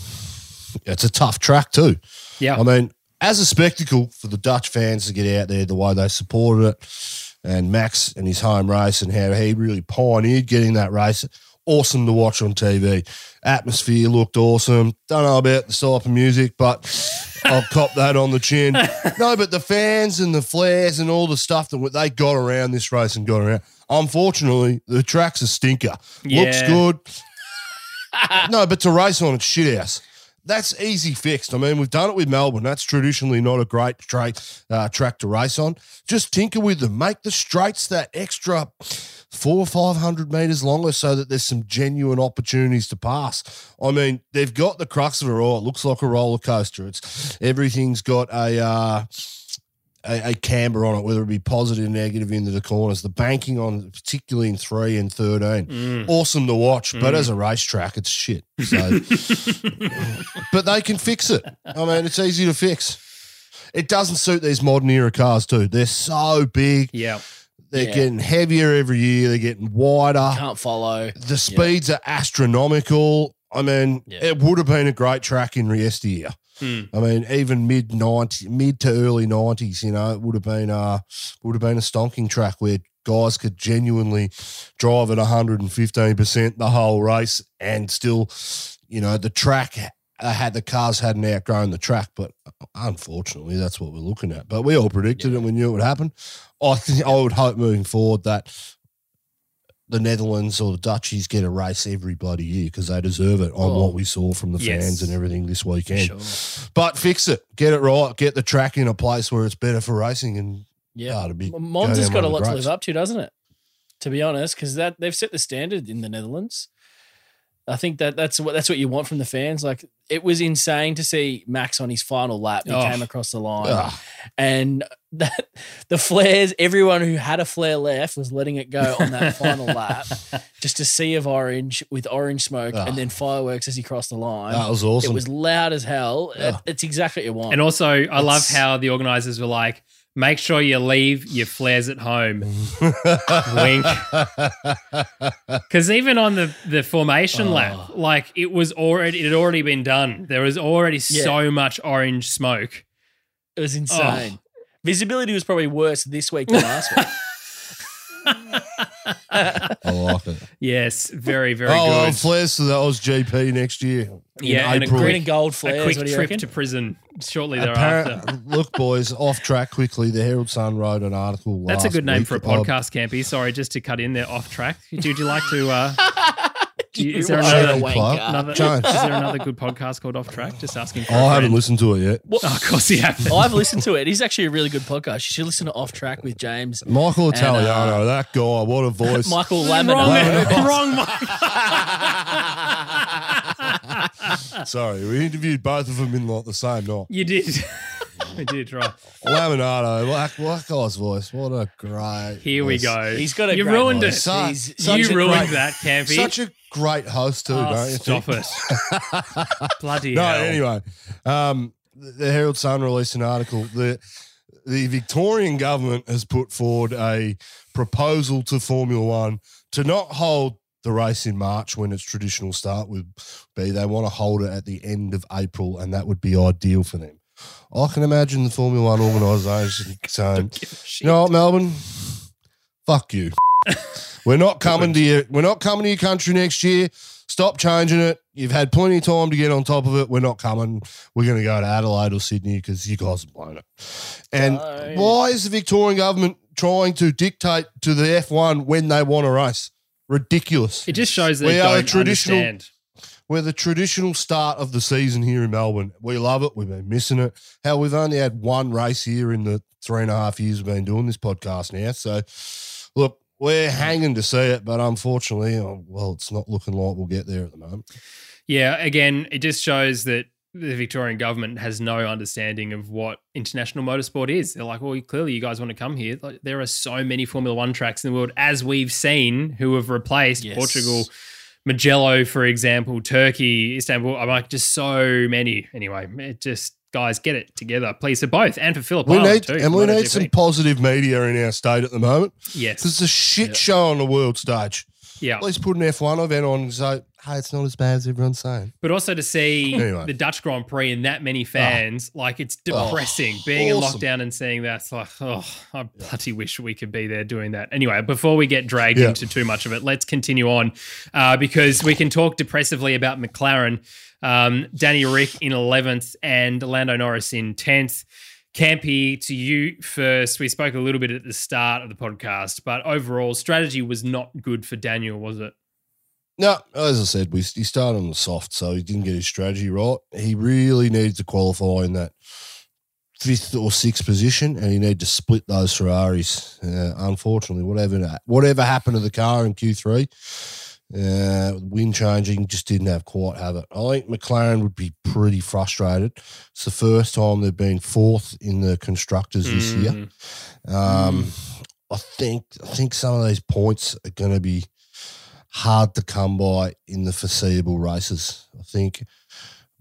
Speaker 3: it's a tough track too.
Speaker 1: Yeah.
Speaker 3: I mean, as a spectacle for the Dutch fans to get out there, the way they supported it, and Max and his home race and how he really pioneered getting that race. Awesome to watch on TV. Atmosphere looked awesome. Don't know about the type of music, but I'll cop that on the chin. No, but the fans and the flares and all the stuff that they got around this race and got around. Unfortunately, the track's a stinker. Looks good. no, but to race on, it's shit house. That's easy fixed. I mean, we've done it with Melbourne. That's traditionally not a great track, uh, track to race on. Just tinker with them. Make the straights that extra four or five hundred meters longer so that there's some genuine opportunities to pass. I mean, they've got the crux of it all. It looks like a roller coaster. It's everything's got a uh, a, a camber on it, whether it be positive, negative into the corners. The banking on, particularly in three and thirteen,
Speaker 1: Mm.
Speaker 3: awesome to watch. But as a racetrack, it's shit. So, but they can fix it. I mean, it's easy to fix. It doesn't suit these modern era cars too. They're so big.
Speaker 1: Yeah.
Speaker 3: They're
Speaker 2: Yeah.
Speaker 3: getting heavier every year. They're getting wider.
Speaker 2: Can't follow.
Speaker 3: The speeds are astronomical. I mean,
Speaker 2: Yeah.
Speaker 3: it would have been a great track in yesteryear.
Speaker 1: Hmm.
Speaker 3: I mean, even mid ninety, mid to early nineties, you know, it would have been a would have been a stonking track where guys could genuinely drive at one hundred and fifteen percent the whole race and still, you know, the track uh, had the cars hadn't outgrown the track, but unfortunately, that's what we're looking at. But we all predicted it. We knew it would happen. I think I would hope moving forward that the Netherlands or the Dutchies get a race every bloody year because they deserve it on
Speaker 2: Oh.
Speaker 3: what we saw from the
Speaker 1: Yes.
Speaker 3: fans and everything this weekend.
Speaker 2: Sure.
Speaker 3: But fix it, get it right, get the track in a place where it's better for racing, and
Speaker 2: Yeah.
Speaker 3: oh, be
Speaker 2: Monza's
Speaker 3: go
Speaker 2: got a lot to live up to, doesn't it? To be honest, because that they've set the standard in the Netherlands. I think that that's what that's what you want from the fans. Like it was insane to see Max on his final lap. He
Speaker 1: Oh.
Speaker 2: came across the line,
Speaker 3: Ugh.
Speaker 2: and that the flares. Everyone who had a flare left was letting it go on that final lap. Just a sea of orange with orange smoke,
Speaker 3: Ugh.
Speaker 2: and then fireworks as he crossed the line.
Speaker 3: that was awesome.
Speaker 2: It was loud as hell.
Speaker 3: Yeah.
Speaker 2: It- It's exactly what you want.
Speaker 1: And also, I love how the organizers were like, make sure you leave your flares at home. Wink. Because even on the, the formation
Speaker 2: Oh.
Speaker 1: lap, like it was already, it had already been done. There was already
Speaker 2: Yeah.
Speaker 1: so much orange smoke.
Speaker 2: It was insane. Oh. Visibility was probably worse this week than last week.
Speaker 3: I like it.
Speaker 1: Yes, very, very
Speaker 3: oh, well,
Speaker 1: good.
Speaker 3: flares to the Oz GP next year.
Speaker 1: Yeah, and a
Speaker 3: April.
Speaker 2: Green and gold flares.
Speaker 1: a quick
Speaker 2: what do you
Speaker 1: trip
Speaker 2: reckon?
Speaker 1: to prison shortly thereafter.
Speaker 3: Appar- look, boys, off track quickly. The Herald Sun wrote an article.
Speaker 1: That's a good name
Speaker 3: week
Speaker 1: for a podcast, Campy. Sorry, just to cut in there off track. Would you like to? Uh, do you- is there another,
Speaker 2: are wanker.
Speaker 1: another
Speaker 3: James.
Speaker 1: is there another good podcast called Off Track? Just asking. For a
Speaker 3: I haven't listened to it yet.
Speaker 1: Oh, of course you have.
Speaker 2: I've listened to it. He's actually a really good podcast. You should listen to Off Track with James.
Speaker 3: Michael
Speaker 2: And,
Speaker 3: Italiano,
Speaker 2: uh,
Speaker 3: that guy, what a voice.
Speaker 2: Michael
Speaker 1: Wrong,
Speaker 2: Lamino.
Speaker 1: wrong, Mike.
Speaker 3: Sorry, we interviewed both of them in like the same night.
Speaker 1: You did. we did, right.
Speaker 3: Laminato, black, black guy's voice. What a great.
Speaker 1: Here we
Speaker 3: voice.
Speaker 1: go.
Speaker 2: He's got a
Speaker 1: You
Speaker 2: great
Speaker 1: ruined
Speaker 2: voice.
Speaker 1: it.
Speaker 3: Such-
Speaker 2: He's-
Speaker 3: such
Speaker 1: you
Speaker 3: a
Speaker 1: ruined
Speaker 3: great-
Speaker 1: that, Campy.
Speaker 3: Such a great host too,
Speaker 1: Oh,
Speaker 3: don't you?
Speaker 1: stop
Speaker 3: think?
Speaker 1: it. Bloody
Speaker 3: No,
Speaker 1: hell.
Speaker 3: anyway, um, the the Herald Sun released an article that the Victorian government has put forward a proposal to Formula One to not hold the race in March when its traditional start would be. They want to hold it at the end of April, and that would be ideal for them. I can imagine the Formula One organisation saying, "You know what, Melbourne? Fuck you. we're not coming to you. We're not coming to your country next year. Stop changing it. You've had plenty of time to get on top of it. We're not coming. We're going to go to Adelaide or Sydney because you guys have blown it. And why is the Victorian government trying to dictate to the F1 when they want to race? Ridiculous.
Speaker 1: It just shows that
Speaker 3: We are a traditional-
Speaker 1: understand.
Speaker 3: We're the traditional start of the season here in Melbourne. We love it. We've been missing it. Hell, we've only had one race here in the three and a half years we've been doing this podcast now. So, look, we're hanging to see it, but unfortunately, oh, well, it's not looking like we'll get there at the moment.
Speaker 1: Yeah, again, it just shows that the Victorian government has no understanding of what international motorsport is. They're like, well, clearly you guys want to come here. Like, there are so many Formula One tracks in the world, as we've seen, who have replaced
Speaker 2: Yes.
Speaker 1: Portugal, Mugello, for example, Turkey, Istanbul. I'm like, just so many. Anyway, it just guys get it together, please, for both and for Phillip
Speaker 3: We
Speaker 1: Island
Speaker 3: need
Speaker 1: too.
Speaker 3: and we need some positive media in our state at the moment.
Speaker 1: yes,
Speaker 3: It's a shit show on the world stage.
Speaker 1: Yeah.
Speaker 3: At least put an F1 event on and say, hey, it's not as bad as everyone's saying.
Speaker 1: But also to see
Speaker 3: Anyway.
Speaker 1: the Dutch Grand Prix and that many fans, like it's depressing. Being
Speaker 3: awesome.
Speaker 1: in lockdown and seeing that, it's like, oh, I bloody wish we could be there doing that. Anyway, before we get dragged
Speaker 3: Yeah.
Speaker 1: into too much of it, let's continue on uh, because we can talk depressively about McLaren. Um, Danny Rick in 11th and Lando Norris in 10th. Campy, to you first. We spoke a little bit at the start of the podcast, but overall, strategy was not good for Daniel, was it?
Speaker 3: No, as I said, we he started on the soft, so he didn't get his strategy right. He really needed to qualify in that fifth or sixth position, and he needed to split those Ferraris. Uh, unfortunately, whatever whatever happened to the car in Q three, uh, wind changing just didn't have quite have it. I think McLaren would be pretty frustrated. It's the first time they've been fourth in the constructors this year.
Speaker 1: Mm.
Speaker 3: Um, I think I think some of these points are going to be hard to come by in the foreseeable races. I think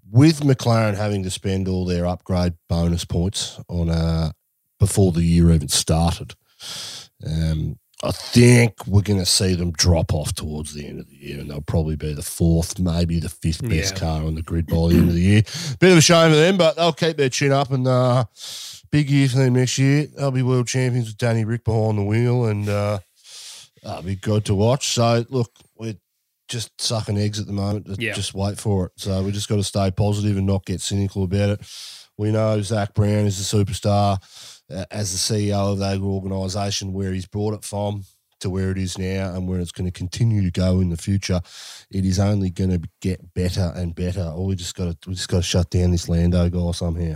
Speaker 3: with McLaren having to spend all their upgrade bonus points on uh, before the year even started, um, I think we're going to see them drop off towards the end of the year, and they'll probably be the fourth, maybe the fifth best
Speaker 1: Yeah.
Speaker 3: car on the grid by the end of the year. Bit of a shame for them, but they'll keep their chin up and. Uh, big year for them next year. They'll be world champions with Danny Rick behind the wheel, and uh, that'll be good to watch. So, look, we're just sucking eggs at the moment.
Speaker 1: Yeah.
Speaker 3: Just wait for it. So, we just got to stay positive and not get cynical about it. We know Zak Brown is a superstar uh, as the CEO of that organisation, where he's brought it from to where it is now and where it's going to continue to go in the future. It is only going to get better and better. All we just got to we just got to shut down this Lando guy somehow.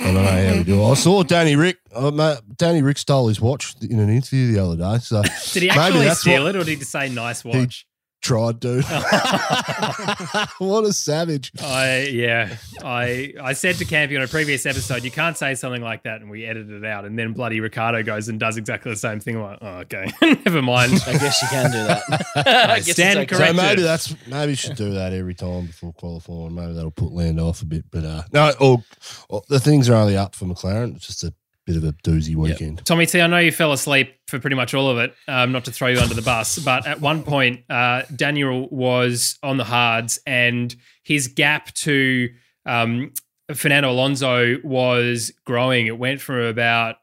Speaker 3: I don't know how we do. I saw Danny Rick. Uh, Danny Rick stole his watch in an interview the other day. So
Speaker 1: Did he
Speaker 3: maybe
Speaker 1: actually
Speaker 3: that's
Speaker 1: steal
Speaker 3: what
Speaker 1: it, or did he just say nice watch?
Speaker 3: Tried dude. what a savage!
Speaker 1: I yeah, I I said to Campy on a previous episode, you can't say something like that, and we edited it out. And then bloody Ricciardo goes and does exactly the same thing. I'm like, oh, okay, never mind.
Speaker 2: I guess you can do that. I guess
Speaker 1: Stand
Speaker 2: it's okay.
Speaker 1: corrected.
Speaker 3: So maybe that's maybe you should do that every time before qualifying. Maybe that'll put Land off a bit. But uh, no, or, or the things are only up for McLaren. It's just a bit of a doozy weekend.
Speaker 1: Tommy T, I know you fell asleep for pretty much all of it. Um, not to throw you under the bus, but at one point, uh, Daniel was on the hards, and his gap to um, Fernando Alonso was growing. It went from about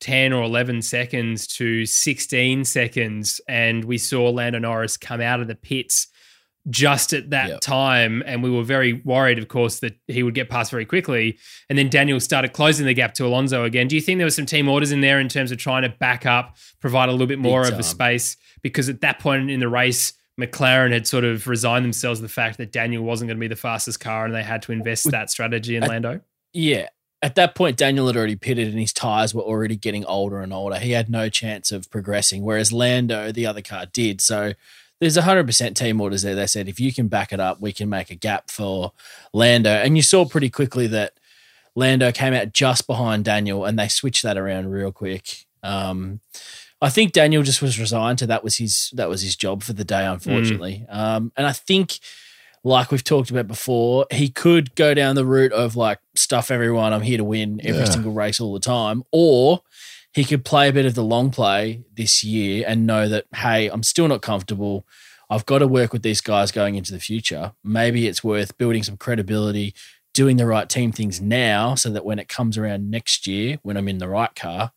Speaker 1: 10 or 11 seconds to 16 seconds. And we saw Lando Norris come out of the pits just at that
Speaker 2: Yep.
Speaker 1: time. And we were very worried, of course, that he would get past very quickly. And then Daniel started closing the gap to Alonso again. Do you think there was some team orders in there in terms of trying to back up, provide a little bit more of
Speaker 2: time.
Speaker 1: a space? Because at that point in the race, McLaren had sort of resigned themselves to the fact that Daniel wasn't going to be the fastest car and they had to invest that strategy in
Speaker 2: I-
Speaker 1: Lando.
Speaker 2: Yeah. At that point, Daniel had already pitted and his tyres were already getting older and older. He had no chance of progressing, whereas Lando, the other car, did. So there's 100% team orders there. They said, if you can back it up, we can make a gap for Lando. And you saw pretty quickly that Lando came out just behind Daniel and they switched that around real quick. Um, I think Daniel just was resigned to that was his that was his job for the day, unfortunately. Um, and I think like we've talked about before, he could go down the route of like stuff everyone, I'm here to win every
Speaker 3: Yeah.
Speaker 2: single race all the time, or he could play a bit of the long play this year and know that hey, I'm still not comfortable. I've got to work with these guys going into the future. Maybe it's worth building some credibility, doing the right team things now, so that when it comes around next year, when I'm in the right car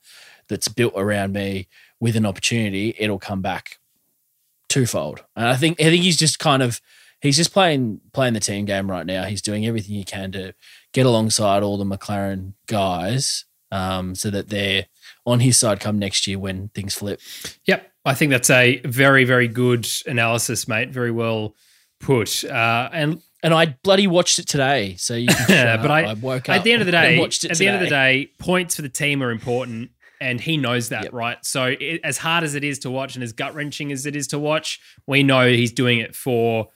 Speaker 2: that's built around me with an opportunity, it'll come back twofold. And I think I think he's just kind of he's just playing playing the team game right now. He's doing everything he can to get alongside all the McLaren guys, um, so that they're on his side come next year when things flip.
Speaker 1: Yep. I think that's a very, very good analysis, mate. Very well put. Uh, and
Speaker 2: And I bloody watched it today, so you can
Speaker 1: but
Speaker 2: up.
Speaker 1: I,
Speaker 2: woke up at
Speaker 1: the end of the day,
Speaker 2: watched it
Speaker 1: at the end of the day, points for the team are important. and he knows that,
Speaker 2: Yep.
Speaker 1: right? So, it, as hard as it is to watch and as gut wrenching as it is to watch, we know he's doing it for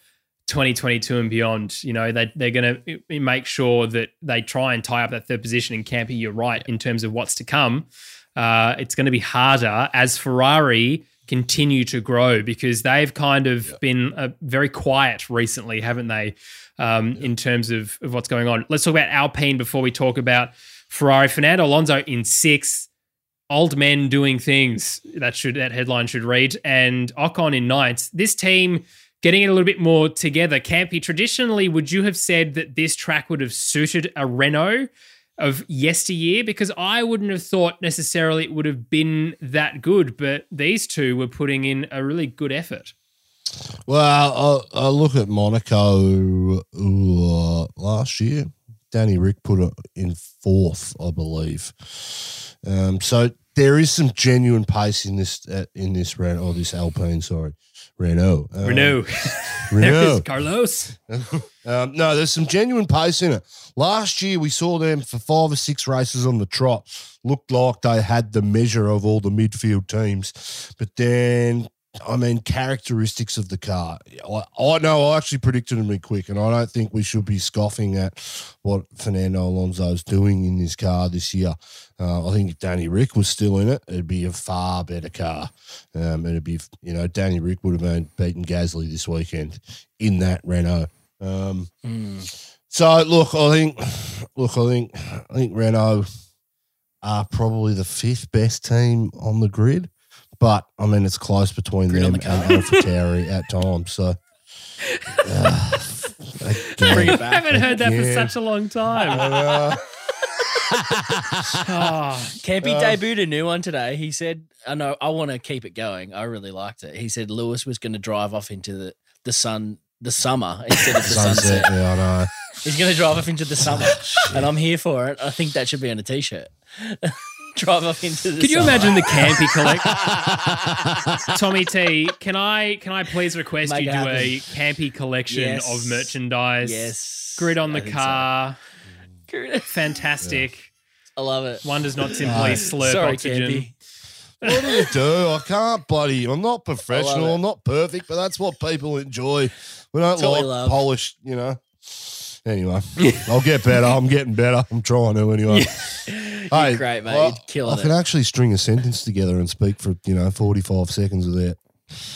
Speaker 1: 2022 and beyond. You know, they, they're going to make sure that they try and tie up that third position. in Campy, you're right in terms of what's to come. Uh, it's going to be harder as Ferrari continue to grow because they've kind of been uh, very quiet recently, haven't they? Um, In terms of, of what's going on. Let's talk about Alpine before we talk about Ferrari. Fernando Alonso in sixth old men doing things that should that headline should read and Ocon in ninth. This team getting it a little bit more together. Campy, traditionally, would you have said that this track would have suited a Renault of yesteryear? Because I wouldn't have thought necessarily it would have been that good, but these two were putting in a really good effort.
Speaker 3: Well, I, I look at Monaco uh, last year. Danny Rick put it in fourth, I believe. Um, so there is some genuine pace in this uh, in this round or this Alpine. Sorry, Renault. Um,
Speaker 1: Renault.
Speaker 3: Renault.
Speaker 1: Carlos.
Speaker 3: Um, no, there's some genuine pace in it. Last year, we saw them for five or six races on the trot. Looked like they had the measure of all the midfield teams. But then, I mean, characteristics of the car. I, I know I actually predicted them to be quick, and I don't think we should be scoffing at what Fernando Alonso's doing in this car this year. Uh, I think if Danny Rick was still in it, it'd be a far better car. Um, it'd be, you know, Danny Rick would have been beaten Gasly this weekend in that Renault. Um, so look, I think, look, I think, I think Renault are probably the fifth best team on the grid, but I mean it's close between
Speaker 2: Grid
Speaker 3: them
Speaker 2: the
Speaker 3: and AlphaTauri at times. So, uh, again,
Speaker 2: Bring it
Speaker 1: I haven't heard that for such a long time.
Speaker 3: uh,
Speaker 1: Oh,
Speaker 2: Campy
Speaker 3: Uh,
Speaker 2: debuted a new one today. He said, "I know, I want to keep it going. I really liked it." He said Lewis was going to drive off into the the sun, the summer instead of the
Speaker 3: sunset.
Speaker 2: sunset.
Speaker 3: Yeah, I know.
Speaker 2: He's going to drive off into the summer, and I'm here for it. I think that should be on a t-shirt. drive off into the.
Speaker 1: Could you
Speaker 2: summer.
Speaker 1: imagine the campy collect? Tommy T, can I can I please request
Speaker 2: Make
Speaker 1: you do
Speaker 2: happen.
Speaker 1: a campy collection
Speaker 2: Yes.
Speaker 1: of merchandise?
Speaker 2: Yes,
Speaker 1: Grid on
Speaker 2: I
Speaker 1: the
Speaker 2: think so.
Speaker 1: car.
Speaker 2: Grid-
Speaker 1: Fantastic.
Speaker 2: I love it.
Speaker 1: One does not uh, simply
Speaker 3: Right.
Speaker 1: slurp
Speaker 2: Sorry,
Speaker 1: oxygen.
Speaker 2: Campy.
Speaker 3: What do you do? I can't bloody. I'm not professional. I'm not perfect, but that's what people enjoy. We don't
Speaker 2: That's
Speaker 3: like
Speaker 2: love.
Speaker 3: polished, you know. Anyway, I'll get better. I'm getting better. I'm trying to anyway. Hey,
Speaker 2: great, mate.
Speaker 3: I-
Speaker 2: You're killing
Speaker 3: I can
Speaker 2: it.
Speaker 3: actually string a sentence together and speak for you know 45 seconds without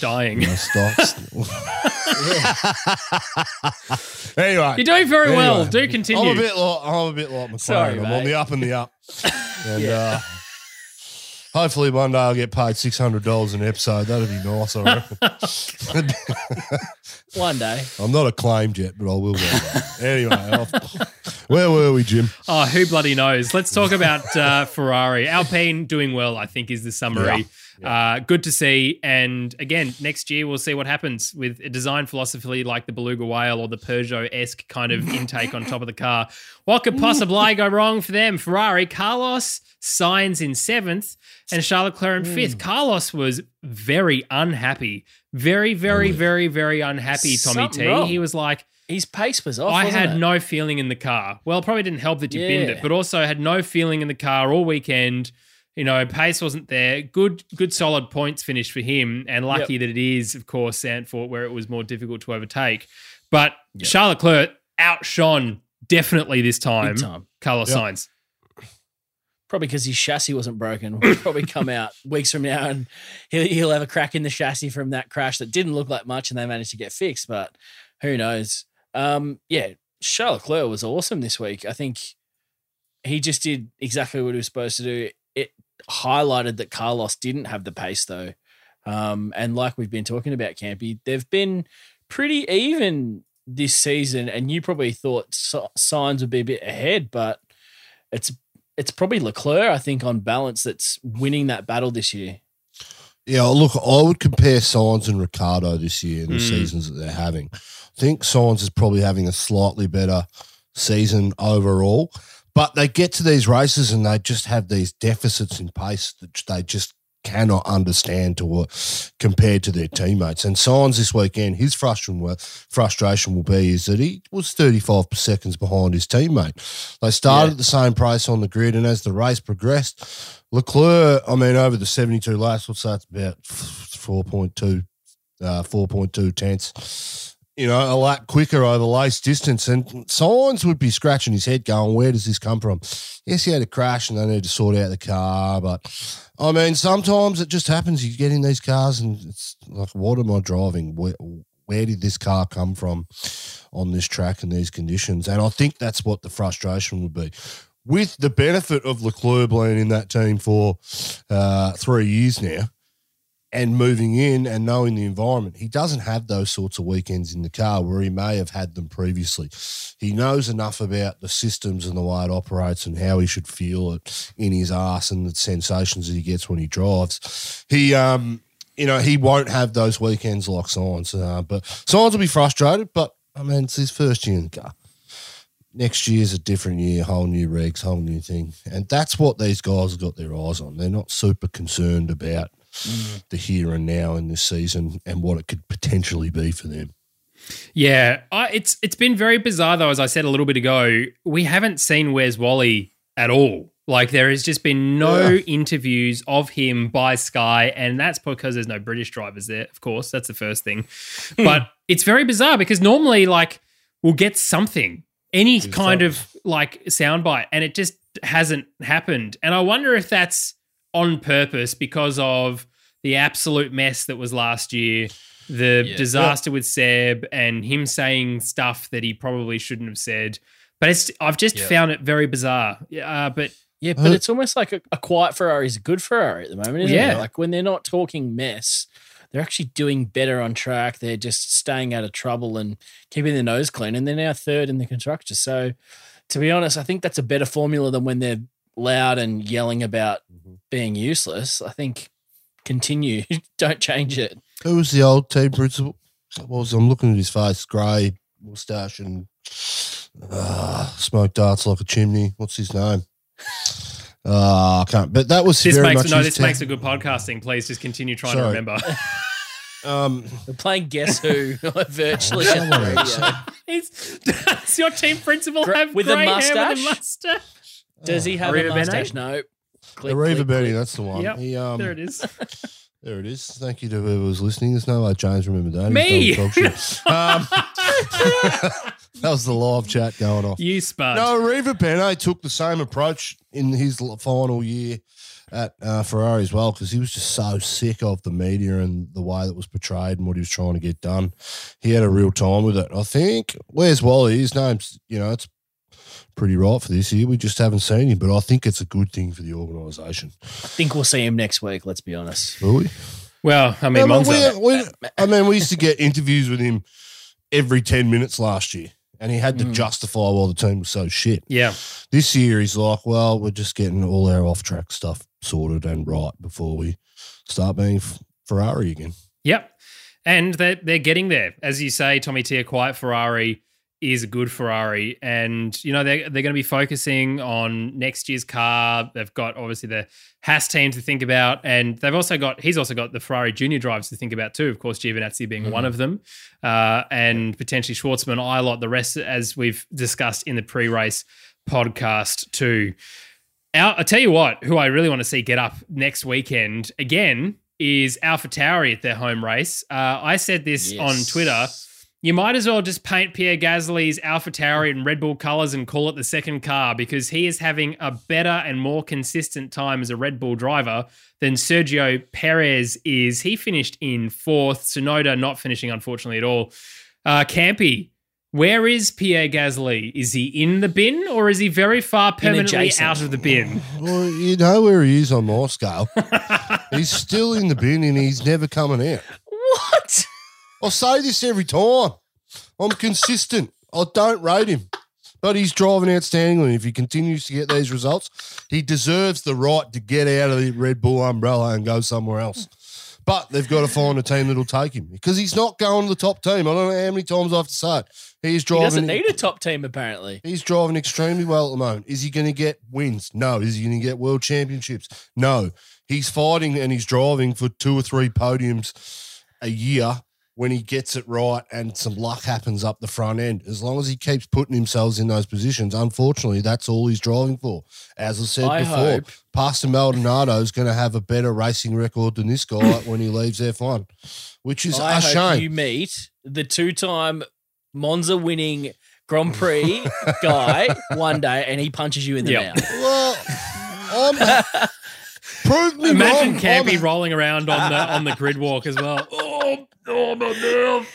Speaker 1: Dying.
Speaker 3: you know, stops. anyway,
Speaker 1: You're doing very well.
Speaker 3: Anyway,
Speaker 1: Do
Speaker 3: I'm a bit like I'm a bit like McLaren.
Speaker 2: Sorry,
Speaker 3: I'm on
Speaker 2: mate.
Speaker 3: the up and the up, and uh, hopefully one day I'll get paid six hundred dollars an episode. That'd be nice. I reckon.
Speaker 2: One day.
Speaker 3: I'm not acclaimed yet, but I will. Be. anyway, I'll- where were we, Jim?
Speaker 1: Oh, who bloody knows? Let's talk about uh, Ferrari. Alpine doing well, I think, is the summary. Uh, good to see. And again, next year we'll see what happens with a design philosophy like the Beluga Whale or the Peugeot esque kind of intake on top of the car. What could possibly go wrong for them? Ferrari, Carlos Sainz in seventh and Charles Leclerc in fifth. Carlos was very unhappy. Very, very, very, very unhappy, Tommy
Speaker 2: Something
Speaker 1: T.
Speaker 2: wrong.
Speaker 1: He was like,
Speaker 2: His pace was off.
Speaker 1: I had
Speaker 2: it?
Speaker 1: no feeling in the car. Well, probably didn't help that you binned it, but also had no feeling in the car all weekend. You know, pace wasn't there. Good, good, solid points finish for him, and lucky that it is, of course, Zandvoort, where it was more difficult to overtake. But Charlotte Leclerc outshone definitely this time.
Speaker 2: Big time.
Speaker 1: Carlos
Speaker 3: Yep.
Speaker 1: Sainz.
Speaker 2: Probably because his chassis wasn't broken. He'll probably come out weeks from now and he'll, he'll have a crack in the chassis from that crash that didn't look like much and they managed to get fixed. But who knows? Um, yeah, Charles Leclerc was awesome this week. I think he just did exactly what he was supposed to do. It highlighted that Carlos didn't have the pace though. Um, and like we've been talking about, Campy, they've been pretty even this season. And you probably thought si- Sainz would be a bit ahead, but it's it's probably Leclerc, I think, on balance, that's winning that battle this year.
Speaker 3: Yeah, look, I would compare Sainz and Ricciardo this year in the
Speaker 1: Mm.
Speaker 3: seasons that they're having. I think Sainz is probably having a slightly better season overall, but they get to these races and they just have these deficits in pace that they just cannot understand to what compared to their teammates. And Sainz this weekend, his frustration will, frustration will be is that he was 35 seconds behind his teammate. They started
Speaker 2: Yeah.
Speaker 3: at the same pace on the grid, and as the race progressed, Leclerc, I mean, over the 72 laps, what's that? About 4.2, uh, 4.2 tenths you know, a lap quicker over lace distance. And Sainz would be scratching his head going, where does this come from? Yes, he had a crash and they need to sort out the car. But I mean, sometimes it just happens. You get in these cars and it's like, what am I driving? Where, where did this car come from on this track and these conditions? And I think that's what the frustration would be. With the benefit of Leclerc being in that team for uh, three years now, and moving in and knowing the environment, he doesn't have those sorts of weekends in the car where he may have had them previously. He knows enough about the systems and the way it operates and how he should feel it in his ass and the sensations that he gets when he drives. He, um, you know, he won't have those weekends like Sainz, uh, but Sainz will be frustrated. But I mean, it's his first year in the car. Next year's a different year, whole new regs, whole new thing, and that's what these guys have got their eyes on. They're not super concerned about Mm. the here and now in this season and what it could potentially be for them.
Speaker 1: Yeah, I, it's it's been very bizarre though. As I said a little bit ago, we haven't seen Where's Wally at all. Like there has just been no
Speaker 3: Yeah.
Speaker 1: interviews of him by Sky, and that's because there's no British drivers there. Of course, that's the first thing. Hmm. but it's very bizarre because normally, like, we'll get something, any kind of like soundbite, and it just hasn't happened. And I wonder if that's on purpose because of the absolute mess that was last year, the
Speaker 2: Yeah.
Speaker 1: disaster with Seb, and him saying stuff that he probably shouldn't have said. But it's I've just
Speaker 2: Yeah.
Speaker 1: found it very bizarre. Uh, but
Speaker 2: Yeah, but it's almost like a, a quiet Ferrari is a good Ferrari at the moment, isn't
Speaker 1: Yeah.
Speaker 2: it? Like when they're not talking mess, they're actually doing better on track. They're just staying out of trouble and keeping their nose clean. And they're now third in the constructors. So to be honest, I think that's a better formula than when they're loud and yelling about being useless. I think continue. Don't change it.
Speaker 3: Who was the old team principal? What was I'm looking at his face, grey moustache and uh, smoke darts like a chimney. What's his name? Uh, I can't. But that was
Speaker 1: this
Speaker 3: very
Speaker 1: makes
Speaker 3: much
Speaker 1: no.
Speaker 3: his
Speaker 1: This
Speaker 3: team.
Speaker 1: makes a good podcasting. Please just continue trying
Speaker 3: Sorry.
Speaker 1: to remember.
Speaker 3: Um,
Speaker 2: We're playing Guess Who virtually.
Speaker 3: Someone
Speaker 2: on the
Speaker 3: else.
Speaker 1: Is, does your team principal
Speaker 2: Gr-
Speaker 1: have
Speaker 2: with a
Speaker 1: grey hair
Speaker 2: mustache?
Speaker 1: With a mustache?
Speaker 2: Does he have
Speaker 1: Arriva
Speaker 2: a
Speaker 1: Bene?
Speaker 2: mustache? No. Click,
Speaker 3: Arriva
Speaker 2: click,
Speaker 3: Benny,
Speaker 2: click.
Speaker 3: that's the one.
Speaker 1: Yep,
Speaker 3: He, um,
Speaker 1: there it is.
Speaker 3: There it is. Thank you to whoever was listening. There's no way James remembered that.
Speaker 1: Me!
Speaker 3: He's done dog shit. um, that was the live chat going off.
Speaker 1: You spud.
Speaker 3: No, Riva Bene took the same approach in his l- final year at uh, Ferrari as well because he was just so sick of the media and the way that was portrayed and what he was trying to get done. He had a real time with it. I think. Where's Wally? His name's you know it's pretty right for this year. We just haven't seen him, but I think it's a good thing for the organisation.
Speaker 2: I think we'll see him next week. Let's be honest.
Speaker 3: Will we?
Speaker 1: Well, I mean,
Speaker 3: I mean, we, we, I mean, we used to get interviews with him every 10 minutes last year, and he had to
Speaker 1: Mm.
Speaker 3: justify why the team was so shit.
Speaker 1: yeah.
Speaker 3: This year, he's like, well, we're just getting all our off track stuff sorted and right before we start being F- Ferrari again.
Speaker 1: Yep. And they're, they're getting there. As you say, Tommy T, a quiet Ferrari is a good Ferrari. And, you know, they're, they're going to be focusing on next year's car. They've got obviously the Haas team to think about. And they've also got, he's also got the Ferrari junior drives to think about too. Of course, Giovinazzi being one of them. Uh, and potentially Shwartzman, Ilott, the rest, as we've discussed in the pre race podcast too. Our, I tell you what, who I really want to see get up next weekend again is Alpha Tauri at their home race. Uh, I said this
Speaker 2: Yes.
Speaker 1: on Twitter. You might as well just paint Pierre Gasly's Alpha Tauri in Red Bull colors and call it the second car because he is having a better and more consistent time as a Red Bull driver than Sergio Perez is. He finished in fourth. Tsunoda not finishing, unfortunately, at all. Uh, Campy, where is Pierre Gasly? Is he in the bin or is he very far permanently out of the bin?
Speaker 3: Well, you know where he is on my scale. he's still in the bin and he's never coming out.
Speaker 2: What?
Speaker 3: I say this every time. I'm consistent. I don't rate him, but he's driving outstandingly. If he continues to get these results, he deserves the right to get out of the Red Bull umbrella and go somewhere else. But they've got to find a team that'll take him because he's not going to the top team. I don't know how many times I have to say it. He's
Speaker 2: He
Speaker 3: driving.
Speaker 2: doesn't need a top team, apparently.
Speaker 3: He's driving extremely well at the moment. Is he going to get wins? No. Is he going to get world championships? No. He's fighting and he's driving for two or three podiums a year when he gets it right and some luck happens up the front end. As long as he keeps putting himself in those positions, unfortunately, that's all he's driving for. As I said
Speaker 2: I
Speaker 3: before,
Speaker 2: hope-
Speaker 3: Pastor Maldonado is going to have a better racing record than this guy when he leaves F1, which is
Speaker 2: I
Speaker 3: a
Speaker 2: hope
Speaker 3: shame.
Speaker 2: you meet the two-time Monza winning Grand Prix guy one day, and he punches you in the
Speaker 1: Yep.
Speaker 2: mouth.
Speaker 3: well, I'm. Prove me
Speaker 1: Imagine
Speaker 3: wrong.
Speaker 1: Campy
Speaker 3: I'm-
Speaker 1: rolling around on the on the grid walk as well. Oh, oh my mouth.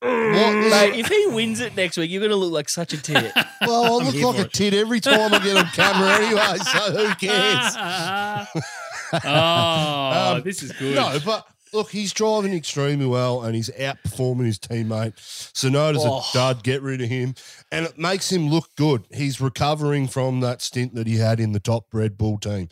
Speaker 3: What,
Speaker 2: Mate, if he wins it next week, you're going to look like such a tit.
Speaker 3: Well, I look like a tit every time I get on camera anyway, so who cares?
Speaker 1: oh,
Speaker 3: Um,
Speaker 1: this is good.
Speaker 3: No, but look, he's driving extremely well and he's outperforming his teammate. Tsunoda's
Speaker 2: Oh.
Speaker 3: a dud, get rid of him. And it makes him look good. He's recovering from that stint that he had in the top Red Bull team.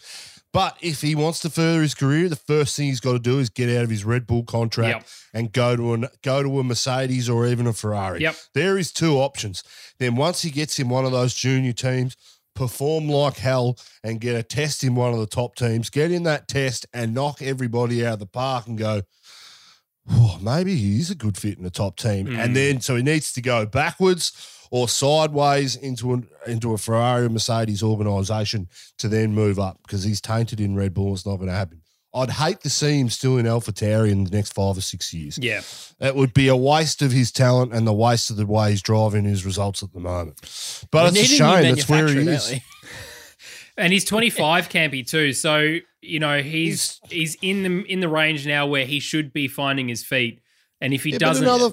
Speaker 3: But if he wants to further his career, the first thing he's got to do is get out of his Red Bull contract
Speaker 1: Yep.
Speaker 3: and go to an go to a Mercedes or even a Ferrari.
Speaker 1: Yep.
Speaker 3: There is two options. Then once he gets in one of those junior teams, perform like hell and get a test in one of the top teams, get in that test and knock everybody out of the park and go, oh, maybe he is a good fit in the top team.
Speaker 1: Mm.
Speaker 3: And then so he needs to go backwards or sideways into an, into a Ferrari or Mercedes organization to then move up because he's tainted in Red Bull. It's not going to happen. I'd hate to see him still in AlphaTauri in the next five or six years.
Speaker 1: Yeah.
Speaker 3: It would be a waste of his talent and the waste of the way he's driving his results at the moment. But
Speaker 2: We
Speaker 3: it's a shame. That's where he is.
Speaker 1: And he's 25 Campy too. So, you know, he's he's in the in the range now where he should be finding his feet. And if he
Speaker 3: Yeah,
Speaker 1: doesn't
Speaker 3: another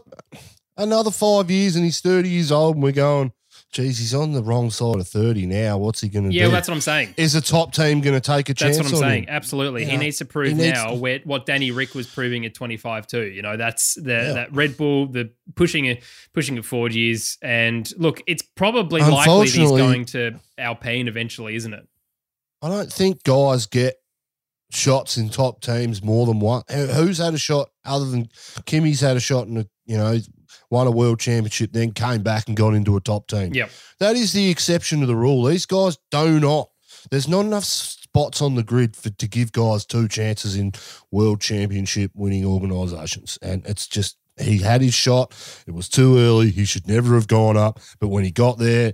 Speaker 3: another five years and he's thirty years old, and we're going, geez, he's on the wrong side of thirty now. What's he going to
Speaker 1: Yeah,
Speaker 3: do?
Speaker 1: well, that's what I'm saying.
Speaker 3: is a top team going to take a
Speaker 1: That's
Speaker 3: chance That's
Speaker 1: what I'm saying.
Speaker 3: him?
Speaker 1: Absolutely. He needs to prove
Speaker 3: needs
Speaker 1: now
Speaker 3: to-
Speaker 1: where, what Danny Rick was proving at 25 too. You know, that's the
Speaker 3: Yeah.
Speaker 1: that Red Bull, the pushing it pushing it forward years. And look, it's probably likely he's going to Alpine eventually, isn't it?
Speaker 3: I don't think guys get shots in top teams more than one. Who's had a shot other than Kimi's had a shot in a you know won a world championship, then came back and got into a top team.
Speaker 1: Yep.
Speaker 3: That is the exception to the rule. These guys do not. There's not enough spots on the grid for to give guys two chances in world championship winning organisations, and it's just he had his shot. It was too early. He should never have gone up. But when he got there,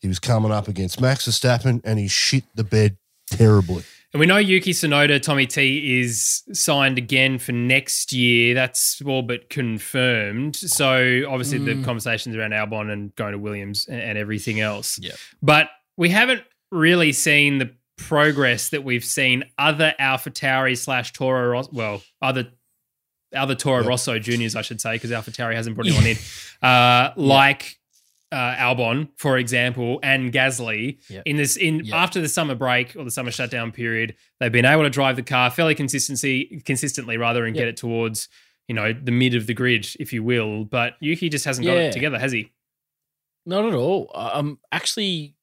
Speaker 3: he was coming up against Max Verstappen, and he shit the bed terribly.
Speaker 1: And we know Yuki Tsunoda, Tommy T, is signed again for next year. That's all but confirmed. So obviously
Speaker 2: Mm.
Speaker 1: the conversations around Albon and going to Williams and, everything else.
Speaker 2: Yeah.
Speaker 1: But we haven't really seen the progress that we've seen other Alpha Tauri slash Toro Rosso, well, other other Toro
Speaker 3: Yep.
Speaker 1: Rosso juniors, I should say, because Alpha Tauri hasn't brought anyone in. Uh, like uh, Albon, for example, and Gasly
Speaker 2: Yep.
Speaker 1: in this in
Speaker 2: Yep.
Speaker 1: after the summer break or the summer shutdown period, they've been able to drive the car fairly consistency consistently rather and
Speaker 2: Yep.
Speaker 1: get it towards you know the mid of the grid, if you will. But Yuki just hasn't got it together, has he?
Speaker 2: Not at all. I'm actually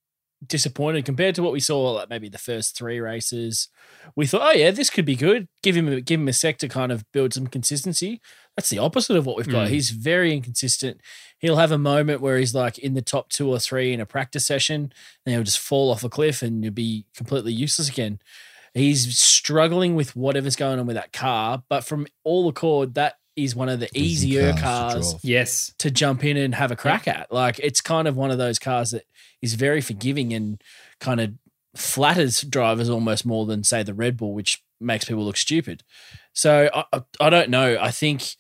Speaker 2: disappointed compared to what we saw, like maybe the first three races. We thought, oh yeah, this could be good. Give him a, give him a sec to kind of build some consistency. That's the opposite of what we've got.
Speaker 1: Mm.
Speaker 2: He's very inconsistent. He'll have a moment where he's like in the top two or three in a practice session, and he'll just fall off a cliff and you'll be completely useless again. He's struggling with whatever's going on with that car, but from all accord, that is one of the
Speaker 3: Easy
Speaker 2: easier
Speaker 3: cars to
Speaker 2: cars
Speaker 3: drive.
Speaker 1: Yes.
Speaker 2: to jump in and have a crack at. Like it's kind of one of those cars that is very forgiving and kind of flatters drivers almost more than say the Red Bull, which makes people look stupid. So I, I- I don't know. I think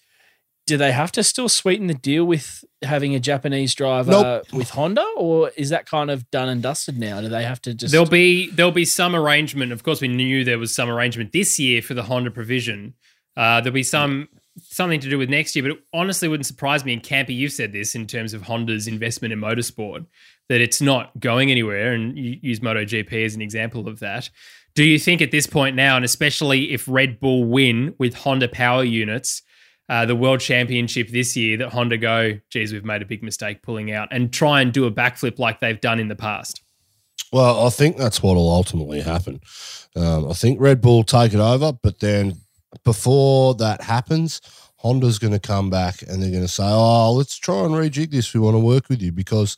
Speaker 2: do they have to still sweeten the deal with having a Japanese driver
Speaker 3: Nope.
Speaker 2: with Honda, or is that kind of done and dusted now? Do they have to just
Speaker 1: There'll be there'll be some arrangement. Of course, we knew there was some arrangement this year for the Honda provision. Uh, there'll be some something to do with next year, but it honestly wouldn't surprise me. And Campy, you've said this in terms of Honda's investment in motorsport that it's not going anywhere, and you use MotoGP as an example of that. Do you think at this point now, and especially if Red Bull win with Honda power units, uh, the World Championship this year, that Honda go, geez, we've made a big mistake pulling out, and try and do a backflip like they've done in the past?
Speaker 3: Well, I think that's what will ultimately happen. Um, I think Red Bull take it over, but then before that happens, Honda's going to come back and they're going to say, "Oh, let's try and rejig this. We want to work with you because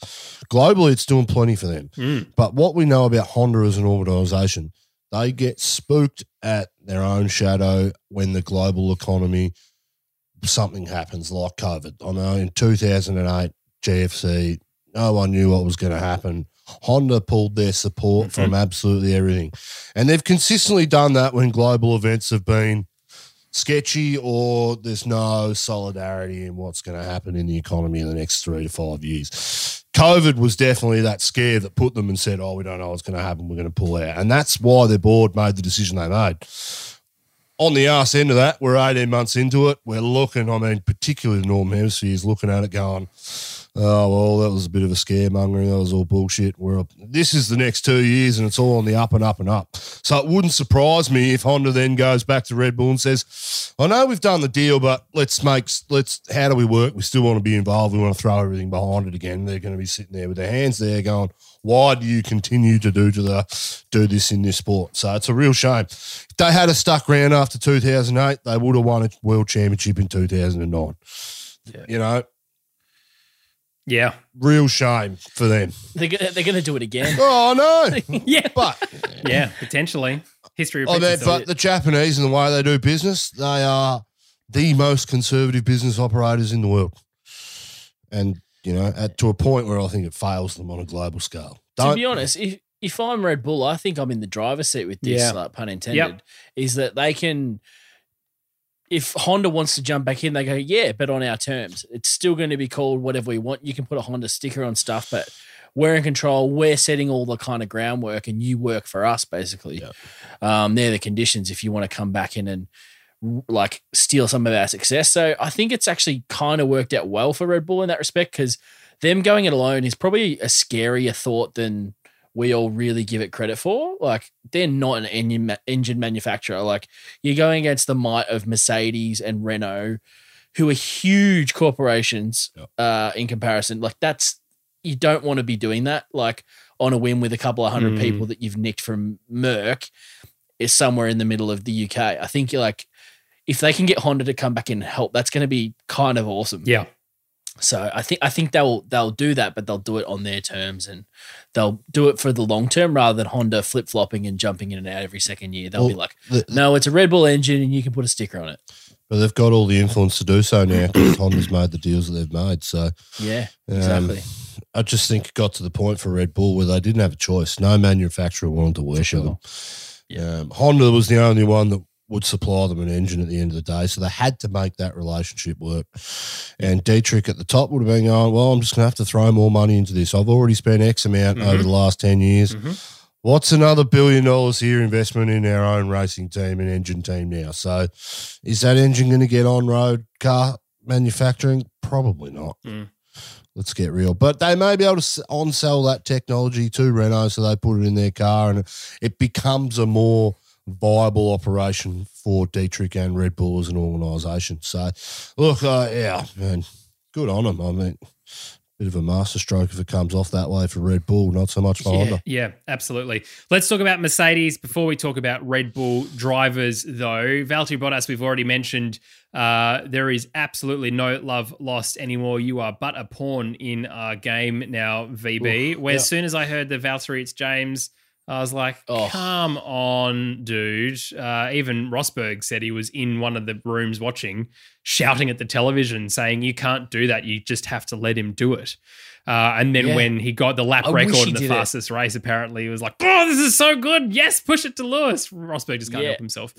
Speaker 3: globally it's doing plenty for them."
Speaker 1: Mm.
Speaker 3: But what we know about Honda as an organisation, they get spooked at their own shadow when the global economy something happens like COVID. I know in 2008 GFC, no one knew what was going to happen. Honda pulled their support from mm-hmm. absolutely everything. And they've consistently done that when global events have been sketchy or there's no solidarity in what's going to happen in the economy in the next three to five years. COVID was definitely that scare that put them and said, Oh, we don't know what's going to happen. We're going to pull out. And that's why their board made the decision they made. On the arse end of that, we're 18 months into it. We're looking, I mean, particularly the Northern Hemisphere is looking at it going, Oh well, that was a bit of a scaremongering. That was all bullshit. We're up. This is the next two years, and it's all on the up and up and up. So it wouldn't surprise me if Honda then goes back to Red Bull and says, "I know we've done the deal, but let's make let's. How do we work? We still want to be involved. We want to throw everything behind it again." They're going to be sitting there with their hands there, going, "Why do you continue to do to the do this in this sport?" So it's a real shame. If they had a stuck round after 2008, they would have won a world championship in 2009. You know,
Speaker 1: Yeah.
Speaker 3: real shame for them.
Speaker 2: They're, they're going to do it again.
Speaker 3: Oh no!
Speaker 1: Yeah.
Speaker 3: but
Speaker 1: Yeah. Potentially. History
Speaker 3: oh,
Speaker 1: repeats itself.
Speaker 3: but the Japanese and the way they do business, they are the most conservative business operators in the world, and you know, at, to a point where I think it fails them on a global scale.
Speaker 2: to
Speaker 3: Don't
Speaker 2: be honest, if if I'm Red Bull, I think I'm in the driver's seat with this,
Speaker 1: Yeah.
Speaker 2: like pun intended, is that they can if Honda wants to jump back in, they go, yeah, but on our terms. It's still going to be called whatever we want. You can put a Honda sticker on stuff, but we're in control. We're setting all the kind of groundwork and you work for us, basically. Um, they're the conditions if you want to come back in and like steal some of our success. So I think it's actually kind of worked out well for Red Bull in that respect because them going it alone is probably a scarier thought than we all really give it credit for. Like they're not an engine, ma- engine manufacturer. Like you're going against the might of Mercedes and Renault, who are huge corporations uh, in comparison. Like that's you don't want to be doing that. Like on a whim with a couple of hundred
Speaker 1: Mm.
Speaker 2: people that you've nicked from Merck is somewhere in the middle of the UK. I think you're like if they can get Honda to come back and help, that's going to be kind of awesome.
Speaker 1: yeah.
Speaker 2: So I think I think they'll they'll do that, but they'll do it on their terms and they'll do it for the long term rather than Honda flip flopping and jumping in and out every second year. They'll be like,
Speaker 3: the-
Speaker 2: no, it's a Red Bull engine and you can put a sticker on it.
Speaker 3: but they've got all the influence to do so now because Honda's made the deals that they've made. So
Speaker 2: Yeah,
Speaker 3: Um,
Speaker 2: exactly.
Speaker 3: I just think it got to the point for Red Bull where they didn't have a choice. No manufacturer wanted to work with
Speaker 2: sure.
Speaker 3: them. Um, Honda was the only one that would supply them an engine at the end of the day. So they had to make that relationship work. And Dietrich at the top would have been going, well, I'm just going to have to throw more money into this. I've already spent X amount
Speaker 1: Mhm.
Speaker 3: over the last 10 years.
Speaker 1: Mhm.
Speaker 3: What's another billion dollars here investment in our own racing team and engine team now? So is that engine going to get on road car manufacturing? Probably not.
Speaker 1: Mm.
Speaker 3: Let's get real. But they may be able to on sell that technology to Renault, so they put it in their car, and it becomes a more viable operation for Dietrich and Red Bull as an organisation. So, look, uh, yeah, man, good on them. I mean, bit of a masterstroke if it comes off that way for Red Bull, not so much for
Speaker 2: Yeah.
Speaker 3: Honda.
Speaker 1: Yeah, absolutely. Let's talk about Mercedes before we talk about Red Bull drivers, though. Valtteri Bottas, we've already mentioned. Uh, there is absolutely no love lost anymore. You are but a pawn in our game now, VB. Where
Speaker 3: yeah.
Speaker 1: as soon as I heard the Valtteri, it's James. I was like,
Speaker 2: Oh.
Speaker 1: come on, dude. Uh, even Rosberg said he was in one of the rooms watching, shouting at the television, saying, You can't do that. You just have to let him do it. Uh, and then
Speaker 2: Yeah.
Speaker 1: when he got the lap
Speaker 2: I
Speaker 1: record in the
Speaker 2: did it.
Speaker 1: fastest race, apparently he was like, "Oh, this is so good! Yes, push it to Lewis." Rosberg just can't
Speaker 2: Yeah.
Speaker 1: help himself.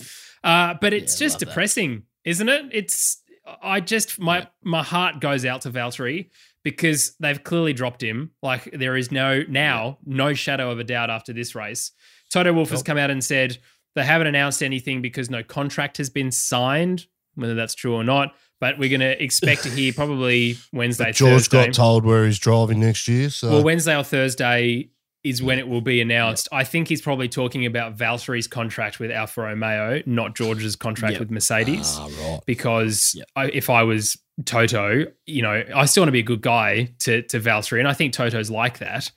Speaker 1: Uh, but it's
Speaker 2: Yeah,
Speaker 1: just depressing, isn't it? It's I just my my heart goes out to Valtteri because they've clearly dropped him. Like there is no now no shadow of a doubt after this race. Toto Wolff has come out and said they haven't announced anything because no contract has been signed. Whether that's true or not, but we're going to expect to hear probably Wednesday.
Speaker 3: But George
Speaker 1: Thursday.
Speaker 3: got told where he's driving next year. So
Speaker 1: Well, Wednesday or Thursday is when it will be announced. I think he's probably talking about Valtteri's contract with Alfa Romeo, not George's contract
Speaker 2: Yep.
Speaker 1: with Mercedes.
Speaker 3: ah, right.
Speaker 1: Because
Speaker 2: Yep.
Speaker 1: I, if I was Toto, you know, I still want to be a good guy to to Valtteri, and I think Toto's like that.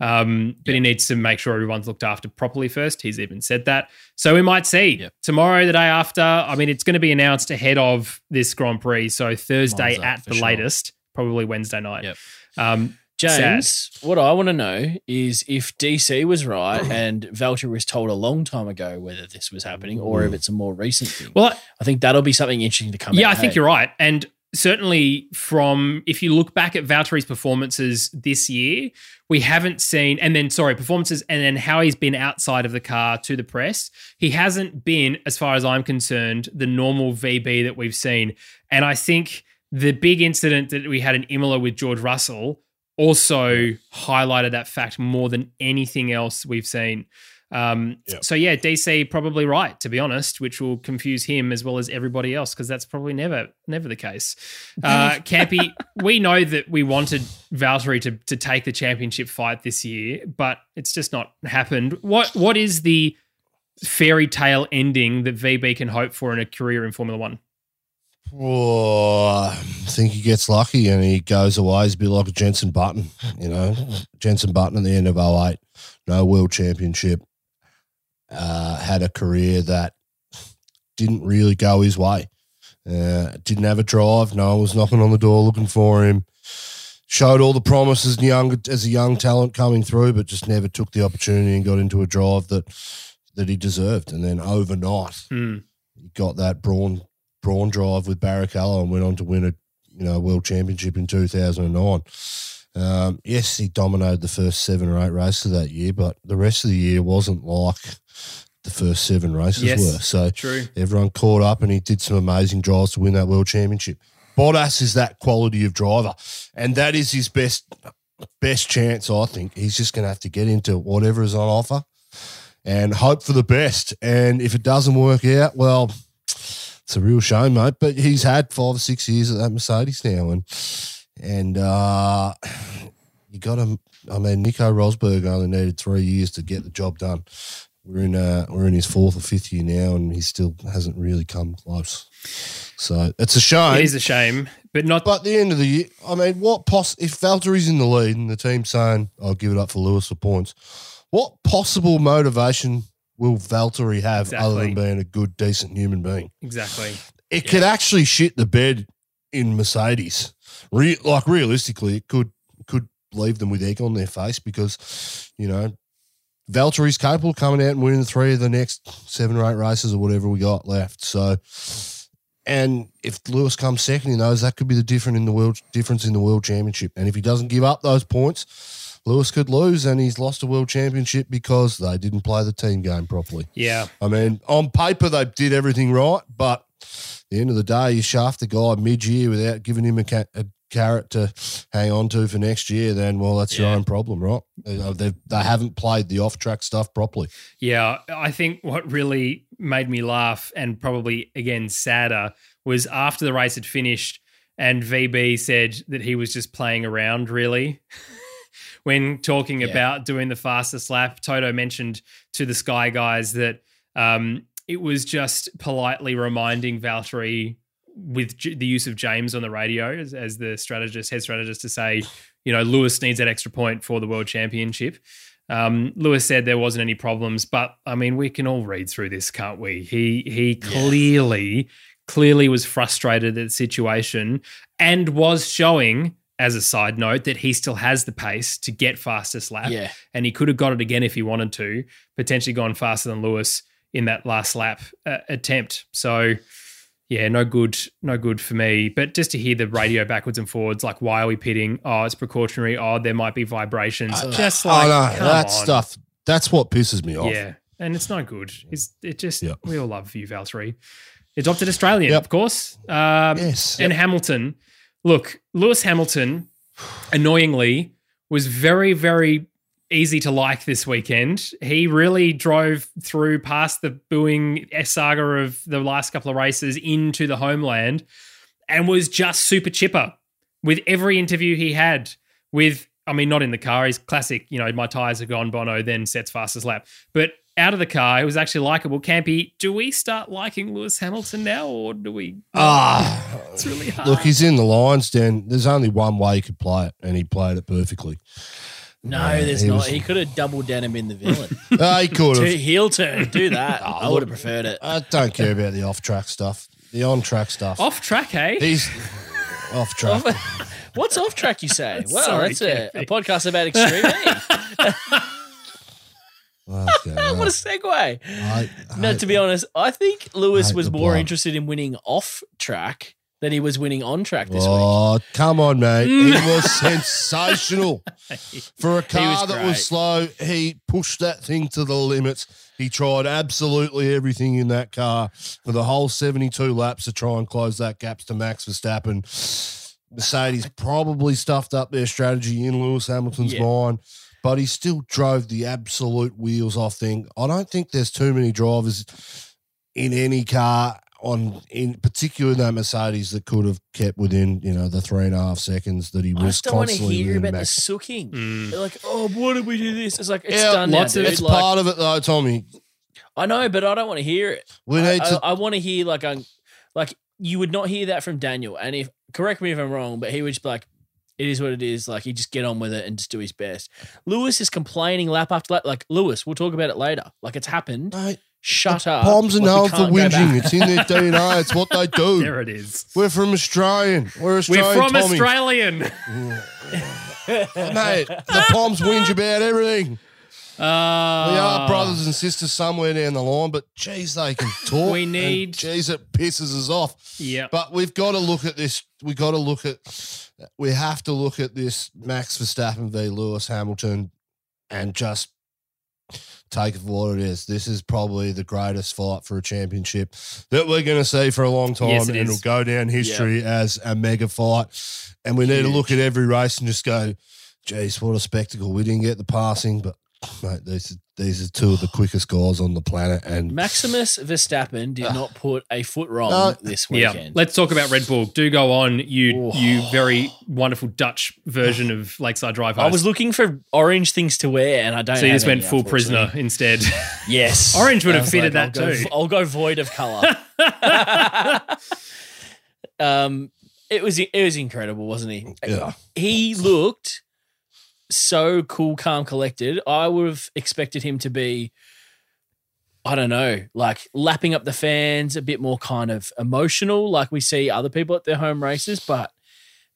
Speaker 1: Um, but he needs to make sure everyone's looked after properly first. He's even said that. So we might see
Speaker 2: Yep.
Speaker 1: tomorrow, the day after. I mean, it's going to be announced ahead of this Grand Prix. So Thursday at the
Speaker 2: sure.
Speaker 1: latest, probably Wednesday night.
Speaker 2: Yep.
Speaker 1: Um,
Speaker 2: James, what I want to know is if DC was right and Valtteri was told a long time ago whether this was happening or if it's a more recent thing.
Speaker 1: well,
Speaker 2: I think that'll be something interesting to come
Speaker 1: yeah. I think
Speaker 2: hey?
Speaker 1: you're right. And certainly from if you look back at Valtteri's performances this year, we haven't seen and then sorry, performances and then how he's been outside of the car to the press. He hasn't been, as far as I'm concerned, the normal VB that we've seen. And I think the big incident that we had in Imola with George Russell also highlighted that fact more than anything else we've seen. Um,
Speaker 3: Yep.
Speaker 1: So yeah, DC probably right to be honest, which will confuse him as well as everybody else because that's probably never never the case. Uh, Campy, we know that we wanted Valtteri to to take the championship fight this year, but it's just not happened. What what is the fairy tale ending that VB can hope for in a career in Formula One?
Speaker 3: Oh, I think he gets lucky and he goes away. He's a bit like Jenson Button, you know. Jenson Button at the end of 08, no world championship, uh, had a career that didn't really go his way. Uh, didn't have a drive. No one was knocking on the door looking for him. Showed all the promises young, as a young talent coming through, but just never took the opportunity and got into a drive that that he deserved. And then overnight,
Speaker 1: Hmm.
Speaker 3: he got that brawn brawn drive with Barrichello and went on to win a you know world championship in 2009. Um, yes, he dominated the first seven or eight races of that year, but the rest of the year wasn't like the first seven races
Speaker 1: Yes.
Speaker 3: were. So
Speaker 1: True.
Speaker 3: everyone caught up and he did some amazing drives to win that world championship. Bottas is that quality of driver, and that is his best best chance. I think he's just going to have to get into whatever is on offer and hope for the best. And if it doesn't work out, well, it's a real shame, mate. But he's had five or six years at that Mercedes now, and and uh, you got him. I mean, Nico Rosberg only needed three years to get the job done. We're in uh, we're in his fourth or fifth year now, and he still hasn't really come close. So it's a shame.
Speaker 1: It is a shame, but not.
Speaker 3: But at the end of the year, I mean, what poss if Valtteri's in the lead and the team's saying, "I'll give it up for Lewis for points," what possible motivation will Valtteri have other than being a good, decent human being?
Speaker 1: exactly.
Speaker 3: It could actually shit the bed in Mercedes. Re- like realistically, it could could leave them with egg on their face because you know Valtteri's capable of coming out and winning three of the next seven or eight races or whatever we got left. So, and if Lewis comes second in those, that could be the difference in the world difference in the world championship. And if he doesn't give up those points, Lewis could lose, and he's lost a world championship because they didn't play the team game properly.
Speaker 1: Yeah.
Speaker 3: I mean, on paper they did everything right, but at the end of the day, you shaft the guy mid-year without giving him a, a carrot to hang on to for next year. Then, well, that's your own problem, right? Uh, They they haven't played the off-track stuff properly.
Speaker 1: Yeah, I think what really made me laugh and probably again sadder was after the race had finished and VB said that he was just playing around really. when talking
Speaker 2: Yeah.
Speaker 1: about doing the fastest lap, Toto mentioned to the Sky guys that um, it was just politely reminding Valtteri with J- the use of James on the radio as, as the strategist, head strategist, to say, you know, Lewis needs that extra point for the world championship. Um, Lewis said there wasn't any problems, but I mean, we can all read through this, can't we? He he clearly clearly was frustrated at the situation and was showing, as a side note, that he still has the pace to get fastest lap,
Speaker 2: Yeah.
Speaker 1: and he could have got it again if he wanted to, potentially gone faster than Lewis in that last lap uh, attempt. So. Yeah, no good, no good for me. But just to hear the radio backwards and forwards, like, why are we pitting? Oh, it's precautionary. Oh, there might be vibrations. just like,
Speaker 3: I know
Speaker 1: come
Speaker 3: that
Speaker 1: on.
Speaker 3: stuff. That's what pisses me off.
Speaker 1: Yeah, and it's no good. It's it just
Speaker 3: Yep.
Speaker 1: we all love you, Valtteri. Adopted Australian,
Speaker 3: Yep.
Speaker 1: of course. Um,
Speaker 3: Yes.
Speaker 1: and Hamilton. Look, Lewis Hamilton, annoyingly, was very very easy to like this weekend. He really drove through past the booing saga of the last couple of races into the homeland, and was just super chipper with every interview he had. With I mean, not in the car. He's classic. You know, my tires are gone. Bono then sets fastest lap, but out of the car, it was actually likable. Campy, do we start liking Lewis Hamilton now, or do we?
Speaker 3: Ah,
Speaker 1: It's really hard.
Speaker 3: Look, he's in the lines, Dan. There's only one way he could play it, and he played it perfectly.
Speaker 2: No,
Speaker 3: Yeah,
Speaker 2: there's
Speaker 3: he
Speaker 2: not.
Speaker 3: was-
Speaker 2: He could have doubled down and been the villain.
Speaker 3: Uh, he could have.
Speaker 2: heel turn, do that. I would have preferred it.
Speaker 3: I don't care about the off track stuff. The on track stuff.
Speaker 1: Off track, hey?
Speaker 3: He's off track.
Speaker 2: What's off track? You say? Well,
Speaker 1: Sorry,
Speaker 2: that's a, a podcast about extreme. E.
Speaker 3: Okay,
Speaker 2: what a segue.
Speaker 3: I,
Speaker 2: No, to be honest, I think Lewis
Speaker 3: hate
Speaker 2: was more
Speaker 3: blood.
Speaker 2: interested in winning off track than he was winning on track this week.
Speaker 3: Oh, come on, mate. He was sensational. For a car
Speaker 2: was
Speaker 3: that
Speaker 2: great.
Speaker 3: was slow, he pushed that thing to the limits. He tried absolutely everything in that car for the whole 72 laps to try and close that gap to Max Verstappen. Mercedes probably stuffed up their strategy in Lewis Hamilton's
Speaker 2: Yeah.
Speaker 3: mind, but he still drove the absolute wheels off thing. I don't think there's too many drivers in any car on in particular that Mercedes that could have kept within you know the three and a half seconds that he
Speaker 2: I
Speaker 3: was
Speaker 2: just don't want to hear
Speaker 3: within
Speaker 2: about the
Speaker 3: Max.
Speaker 2: sooking.
Speaker 1: Mm.
Speaker 2: Like, oh, why did we do this? It's like, it's
Speaker 3: Yeah,
Speaker 2: done
Speaker 1: lots
Speaker 2: now,
Speaker 1: of-
Speaker 3: It's
Speaker 2: Like,
Speaker 3: part of it though, Tommy.
Speaker 2: I know, but I don't want to hear it.
Speaker 3: We
Speaker 2: I,
Speaker 3: need to.
Speaker 2: I, want to hear like um, like you would not hear that from Daniel. And if correct me if I'm wrong, but he would just be like, it is what it is. Like he just get on with it and just do his best. Lewis is complaining lap after lap. Like Lewis, we'll talk about it later. Like it's happened.
Speaker 3: Mate,
Speaker 2: Shut up.
Speaker 3: Poms are known for whinging. It's in their DNA. It's what they do.
Speaker 1: There it is.
Speaker 3: We're from Australian. We're Australian.
Speaker 1: We're from
Speaker 3: Tommy.
Speaker 1: Australian.
Speaker 3: Mate, the Poms whinge about everything.
Speaker 1: Uh,
Speaker 3: We are brothers and sisters somewhere down the line, but geez, they can talk.
Speaker 1: We need-
Speaker 3: Geez, it pisses us off.
Speaker 1: Yeah.
Speaker 3: But we've got to look at this. We got to look at. We have to look at this Max Verstappen v Lewis Hamilton, and just take it for what it is. This is probably the greatest fight for a championship that we're going to see for a long time,
Speaker 1: Yes, it
Speaker 3: and
Speaker 1: is.
Speaker 3: it'll go down history as a mega fight. And we need to look at every race and just go, "Geez, what a spectacle! We didn't get the passing, but mate, these are, these are two of the quickest guys on the planet." And
Speaker 2: Maximus Verstappen did not put a foot wrong
Speaker 3: No.
Speaker 2: this
Speaker 1: Yeah,
Speaker 2: weekend.
Speaker 1: let's talk about Red Bull. Do go on, you
Speaker 2: Oh.
Speaker 1: you very wonderful Dutch version of Lakeside Drive.
Speaker 2: I was looking for orange things to wear, and I don't.
Speaker 1: so you just went full prisoner instead.
Speaker 2: Yes,
Speaker 1: Orange would
Speaker 2: I
Speaker 1: have
Speaker 2: was
Speaker 1: fitted
Speaker 2: I'll
Speaker 1: that
Speaker 2: go-
Speaker 1: too.
Speaker 2: I'll go void of color. um, it was it was incredible, wasn't he?
Speaker 3: yeah,
Speaker 2: He looked so cool, calm, collected. I would have expected him to be, I don't know, like lapping up the fans, a bit more kind of emotional, like we see other people at their home races. But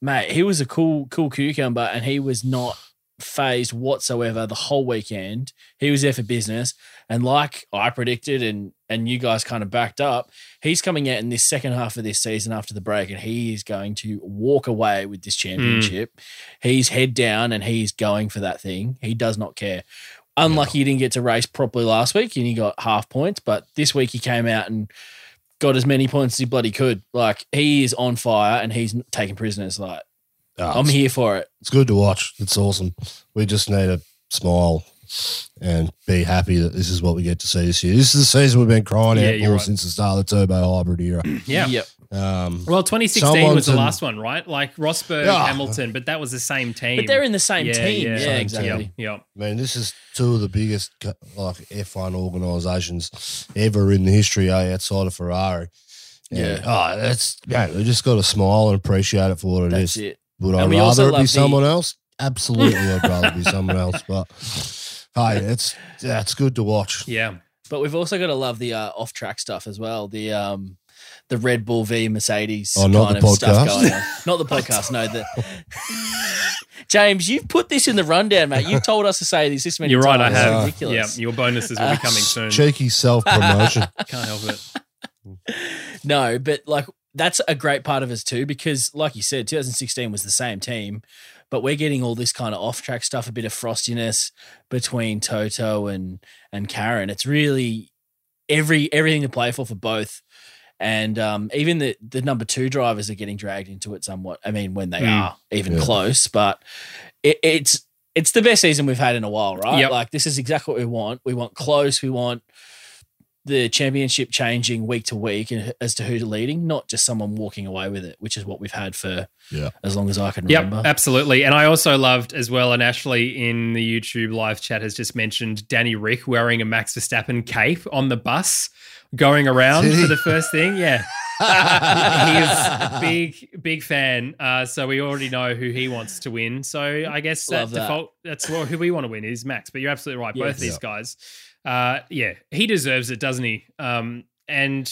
Speaker 2: mate, he was a cool, cool cucumber, and he was not phased whatsoever the whole weekend. He was there for business, and like I predicted, and and you guys kind of backed up, he's coming out in this second half of this season after the break, and he is going to walk away with this hmm. championship. He's head down, and he's going for that thing. He does not care. Unlucky he didn't get to race properly last week, and he got half points, but this week he came out and got as many points as he bloody could. Like he is on fire, and he's taking prisoners. Like
Speaker 3: Ah,
Speaker 2: I'm here for it.
Speaker 3: It's good to watch. It's awesome. We just need to smile and be happy that this is what we get to see this year. This is the season we've been crying
Speaker 1: Yeah,
Speaker 3: out
Speaker 1: you're
Speaker 3: for
Speaker 1: right.
Speaker 3: since the start of the turbo hybrid era.
Speaker 1: yeah.
Speaker 2: Yep.
Speaker 3: Um,
Speaker 1: Well, 2016
Speaker 3: Someone's
Speaker 1: was the
Speaker 3: in-
Speaker 1: last one, right? Like Rosberg,
Speaker 3: Yeah.
Speaker 1: Hamilton, but that was the same team.
Speaker 2: But they're in the same
Speaker 1: Yeah,
Speaker 2: team.
Speaker 1: yeah.
Speaker 2: Yeah,
Speaker 1: Same
Speaker 2: exactly.
Speaker 1: Yeah.
Speaker 3: I mean, this is two of the biggest co- like F1 organisations ever in the history eh, outside of Ferrari.
Speaker 2: Yeah.
Speaker 3: Oh, that's yeah. We just got to smile and appreciate it for what it is.
Speaker 2: That's it.
Speaker 3: Would I
Speaker 2: we
Speaker 3: rather it be
Speaker 2: love the-
Speaker 3: someone else? Absolutely, I'd rather be someone else. But hey, it's yeah, it's good to watch.
Speaker 1: Yeah.
Speaker 2: But we've also got to love the uh, off track stuff as well. The um the Red Bull v Mercedes
Speaker 3: Oh, not
Speaker 2: kind
Speaker 3: the
Speaker 2: of stuff
Speaker 3: podcast?
Speaker 2: going on. Not the podcast, no. The James, you've put this in the rundown, mate. You've told us to say this this many
Speaker 1: You're right, I
Speaker 2: times. It's
Speaker 1: have. Yeah, your bonuses will be coming soon.
Speaker 3: Cheeky self promotion.
Speaker 1: Can't help it.
Speaker 2: No, but like that's a great part of us too, because like you said, 2016 was the same team, but we're getting all this kind of off track stuff, a bit of frostiness between Toto and and Karen. It's really every everything to play for for both. And um, even the the number two drivers are getting dragged into it somewhat. I mean, when they
Speaker 1: Mm.
Speaker 2: are even
Speaker 3: Yeah.
Speaker 2: close, but it, it's it's the best season we've had in a while, right?
Speaker 1: Yep.
Speaker 2: Like this is exactly what we want. We want close. We want the championship changing week to week as to who's leading, not just someone walking away with it, which is what we've had for
Speaker 3: Yeah.
Speaker 2: as long as I can
Speaker 1: Yep,
Speaker 2: remember.
Speaker 1: absolutely. And I also loved as well, and Ashley in the YouTube live chat has just mentioned Danny Rick wearing a Max Verstappen cape on the bus going around for the first thing. Yeah. he is big, big fan. Uh, so we already know who he wants to win. So I guess that
Speaker 2: that.
Speaker 1: default, that's who we want to win is Max. But you're absolutely right. Both
Speaker 2: Yes.
Speaker 1: these guys, uh, yeah, he deserves it, doesn't he? Um, and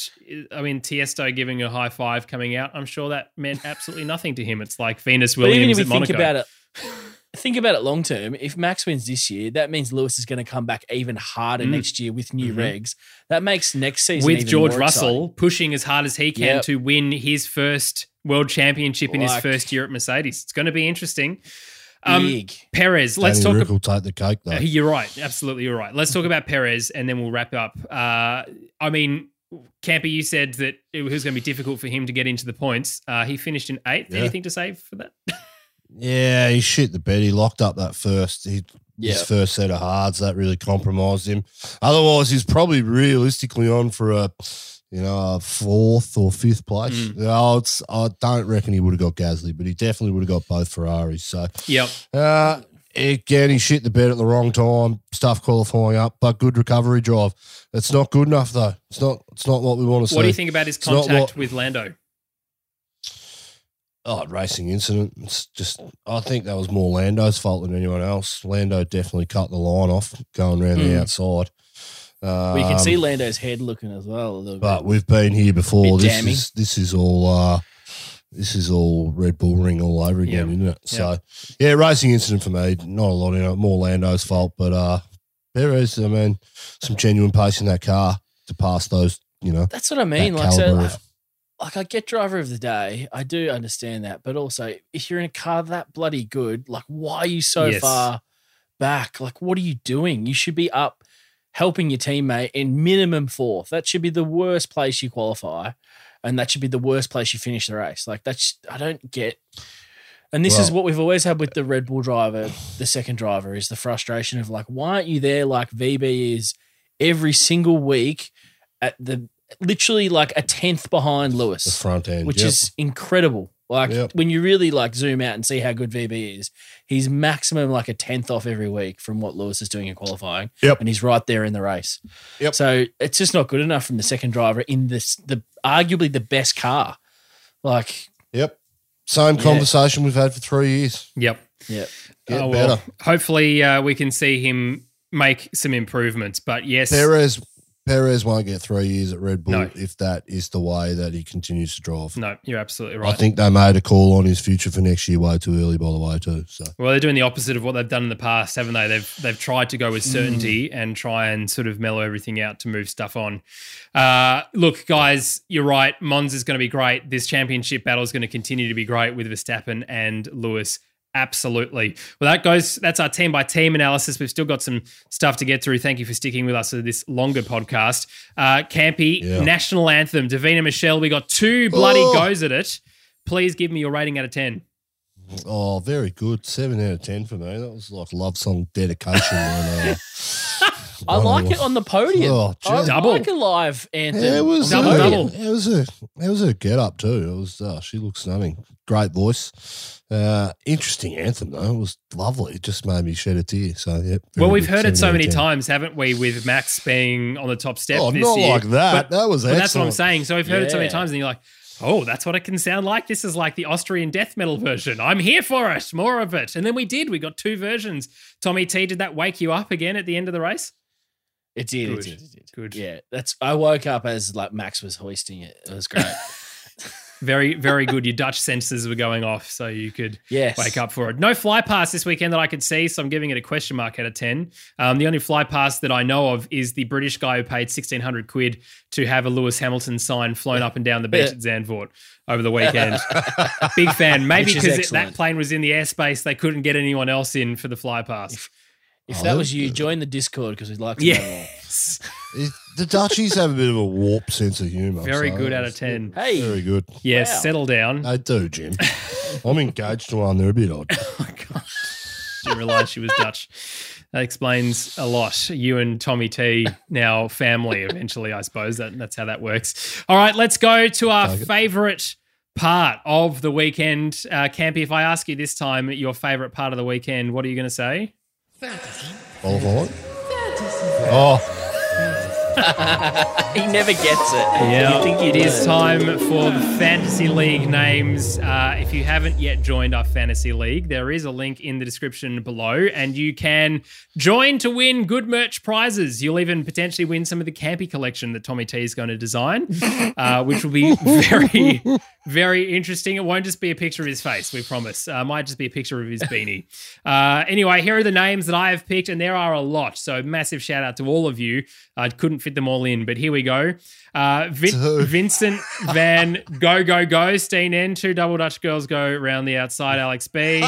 Speaker 1: I mean, Tiesto giving a high five coming out, I'm sure that meant absolutely nothing to him. It's like Venus
Speaker 2: But even
Speaker 1: Williams
Speaker 2: if
Speaker 1: at
Speaker 2: you think
Speaker 1: Monaco.
Speaker 2: about it, think about it long term. If Max wins this year, that means Lewis is going to come back even harder
Speaker 1: Mm.
Speaker 2: next year with new
Speaker 1: Mhm.
Speaker 2: regs. That makes next season
Speaker 1: with
Speaker 2: even
Speaker 1: George
Speaker 2: more
Speaker 1: Russell
Speaker 2: exciting.
Speaker 1: pushing as hard as he can
Speaker 2: Yep.
Speaker 1: to win his first world championship in his first year at Mercedes. It's going to be interesting. Um,
Speaker 2: Big.
Speaker 1: Perez, let's
Speaker 3: Danny
Speaker 1: talk.
Speaker 3: Rick will take the cake though.
Speaker 1: Uh, you're right. Absolutely, you're right. Let's talk about Perez, and then we'll wrap up. Uh, I mean, Campy, you said that it was going to be difficult for him to get into the points. Uh, he finished in eighth.
Speaker 3: Yeah.
Speaker 1: Anything to say for that?
Speaker 3: Yeah, he shit the bed. He locked up that first. He,
Speaker 2: Yeah.
Speaker 3: His first set of hards that really compromised him. Otherwise, he's probably realistically on for a, you know, a fourth or fifth place.
Speaker 1: Mm.
Speaker 3: It's, I don't reckon he would have got Gasly, but he definitely would have got both Ferraris. So
Speaker 1: yep.
Speaker 3: uh, again, he shit the bed at the wrong time. Stuff qualifying up, but good recovery drive. It's not good enough though. It's not. It's not what we want to see.
Speaker 1: What do you think about his
Speaker 3: It's
Speaker 1: contact
Speaker 3: what-
Speaker 1: with Lando?
Speaker 3: Oh, racing incident. It's just, I think that was more Lando's fault than anyone else. Lando definitely cut the line off going around the
Speaker 2: Mm.
Speaker 3: outside.
Speaker 2: Well, you can see
Speaker 3: Um,
Speaker 2: Lando's head looking as well. A
Speaker 3: But
Speaker 2: bit.
Speaker 3: we've been here before. This
Speaker 2: damning.
Speaker 3: is this is all uh, this is all Red Bull ring all over again,
Speaker 1: Yeah.
Speaker 3: isn't it? So yeah, racing incident for me. Not a lot in it. More Lando's fault, but uh, Perez. I mean, some genuine pace in that car to pass those. You know,
Speaker 2: That's what I mean. Like, so,
Speaker 3: of-
Speaker 2: like I get driver of the day. I do understand that, but also if you're in a car that bloody good, like why are you so
Speaker 1: Yes.
Speaker 2: far back? Like what are you doing? You should be up helping your teammate in minimum fourth. That should be the worst place you qualify, and that should be the worst place you finish the race. Like that's I don't get. And this is what we've always had with uh, the Red Bull driver, the second driver, is the frustration of like, why aren't you there like VB is every single week at the literally like a tenth behind
Speaker 3: the
Speaker 2: Lewis,
Speaker 3: front end,
Speaker 2: which
Speaker 3: yep.
Speaker 2: is incredible. Like
Speaker 3: Yep.
Speaker 2: when you really like zoom out and see how good VB is, he's maximum like a tenth off every week from what Lewis is doing in qualifying.
Speaker 3: Yep.
Speaker 2: and he's right there in the race.
Speaker 3: Yep.
Speaker 2: So it's just not good enough from the second driver in this the arguably the best car. Like,
Speaker 3: Yep. Same
Speaker 2: Yeah.
Speaker 3: conversation we've had for three years.
Speaker 1: Yep.
Speaker 2: Yep.
Speaker 3: Get
Speaker 1: Oh, well,
Speaker 3: better.
Speaker 1: hopefully, uh, we can see him make some improvements. But yes,
Speaker 3: Perez Perez won't get three years at Red Bull
Speaker 1: No.
Speaker 3: if that is the way that he continues to drive.
Speaker 1: no, you're absolutely right.
Speaker 3: I think they made a call on his future for next year way too early, by the way, too. So
Speaker 1: Well, they're doing the opposite of what they've done in the past, haven't they? They've they've tried to go with certainty
Speaker 2: Mm.
Speaker 1: and try and sort of mellow everything out to move stuff on. Uh, look, guys, you're right. Monza is going to be great. This championship battle is going to continue to be great with Verstappen and Lewis. Absolutely. Well, that goes. That's our team by team analysis. We've still got some stuff to get through. Thank you for sticking with us for this longer podcast. Uh, Campy,
Speaker 3: Yeah.
Speaker 1: national anthem, Davina Michelle. We got two bloody
Speaker 3: Oh.
Speaker 1: goes at it. Please give me your rating out of ten.
Speaker 3: Oh, very good. Seven out of ten for me. That was like love song dedication. and, uh,
Speaker 2: I like it on the podium.
Speaker 3: Oh,
Speaker 2: I.
Speaker 1: Double.
Speaker 2: like a live anthem.
Speaker 3: Yeah, it was
Speaker 1: Double,
Speaker 3: uh,
Speaker 1: double.
Speaker 3: It was a it was a get up too. It was uh, she looked stunning. Great voice. Uh, interesting anthem though. It was lovely. It just made me shed a tear. So yeah.
Speaker 1: Well, we've
Speaker 3: good.
Speaker 1: heard it so many
Speaker 3: 10.
Speaker 1: times, haven't we, with Max being on the top step
Speaker 3: Oh,
Speaker 1: this
Speaker 3: not
Speaker 1: year.
Speaker 3: like that.
Speaker 1: But-
Speaker 3: that was
Speaker 1: But that's what I'm saying. So we've heard it so many times, and you're like, oh, that's what it can sound like. This is like the Austrian death metal version. I'm here for it. More of it. And then we did. We got two versions. Tommy T, did that wake you up again at the end of the race?
Speaker 2: It did,
Speaker 1: Good.
Speaker 2: it did, it did.
Speaker 1: Good.
Speaker 2: Yeah, that's. I woke up as like Max was hoisting it. It was great.
Speaker 1: Very, very good. Your Dutch senses were going off, so you could
Speaker 2: yes,
Speaker 1: wake up for it. No fly pass this weekend that I could see, so I'm giving it a question mark out of 10. Um, the only fly pass that I know of is the British guy who paid 1600 quid to have a Lewis Hamilton sign flown up and down the beach at Zandvoort over the weekend. Big fan. Maybe
Speaker 2: Which is
Speaker 1: because that
Speaker 2: excellent.
Speaker 1: plane was in the airspace, they couldn't get anyone else in for the fly pass.
Speaker 2: If
Speaker 3: Oh,
Speaker 2: that
Speaker 3: that
Speaker 2: was
Speaker 3: was
Speaker 2: you,
Speaker 3: good.
Speaker 2: join the Discord because we'd like to know more.
Speaker 1: Yes.
Speaker 3: The Dutchies have a bit of a warped sense of humour.
Speaker 1: Very
Speaker 3: so
Speaker 1: good out of 10.
Speaker 2: Hey,
Speaker 3: Very good.
Speaker 1: Yes,
Speaker 2: Wow.
Speaker 1: settle down.
Speaker 3: They do, Jim. I'm engaged to one. They're a bit odd.
Speaker 1: Oh, God. Didn't realize she was Dutch. That explains a lot. You and Tommy T now family eventually, I suppose. That, that's how that works. All right, let's go to our
Speaker 3: Take
Speaker 1: favorite part of the weekend. Uh, Campy, if I ask you this time your favorite part of the weekend, what are you going to say?
Speaker 3: Qualifying. Oh,
Speaker 2: he never gets it.
Speaker 1: Yeah,
Speaker 2: You think
Speaker 1: it is time for the Fantasy League names. Uh, if you haven't yet joined our Fantasy League, there is a link in the description below, and you can join to win good merch prizes. You'll even potentially win some of the Campy collection that Tommy T is going to design, uh, which will be very, very interesting. It won't just be a picture of his face, we promise. Uh, might just be a picture of his beanie. Uh, anyway, here are the names that I have picked, and there are a lot. So massive shout out to all of you. I couldn't fit them all in, but here we go. Uh, Vin- Vincent Van Go Go Go Steen N. Two double Dutch girls go around the outside. Alex B.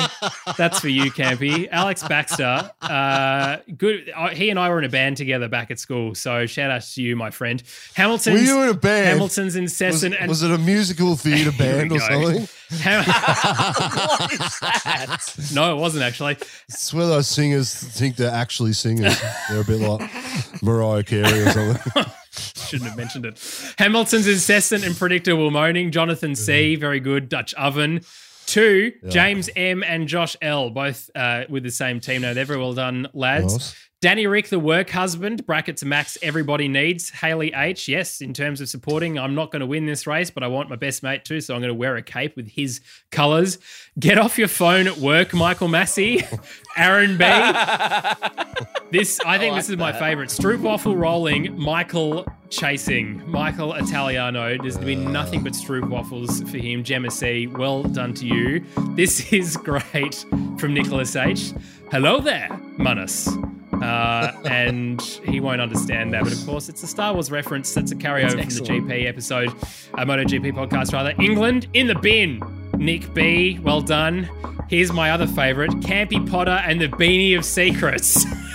Speaker 1: That's for you, Campy. Alex Baxter. Uh, good. uh, He and I were in a band together back at school. So shout out to you, my friend. Hamilton's.
Speaker 3: Were you in a band?
Speaker 1: Hamilton's
Speaker 3: Was,
Speaker 1: incessant and
Speaker 3: was it a musical theatre band or something?
Speaker 1: Ham-
Speaker 2: What is that?
Speaker 1: no, it wasn't actually.
Speaker 3: It's where those singers think they're actually singers. They're a bit like Mariah Carey or something.
Speaker 1: Shouldn't have mentioned it. Hamilton's incessant and predictable moaning. Jonathan C,
Speaker 3: Mm-hmm.
Speaker 1: very good. Dutch oven. Two, James M and Josh L, both uh, with the same team name. They're very well done, lads. Danny Rick, the work husband, brackets max everybody needs. Haley H, yes, in terms of supporting, I'm not going to win this race, but I want my best mate to, so I'm going to wear a cape with his colours. Get off your phone at work, Michael Massey. Aaron B. This, I think this is my favorite. Stroop waffle rolling, Michael chasing. Michael Italiano. There's been nothing but Stroop waffles for him. Gemma C, well done to you. This is great from Nicholas H. Hello there, Manus. Uh, and he won't understand that, but of course, it's a Star Wars reference. That's a carryover from the. GP episode, uh, MotoGP podcast, rather. England in the bin. Nick B, well done. Here's my other favorite Campy Potter and the Beanie of Secrets.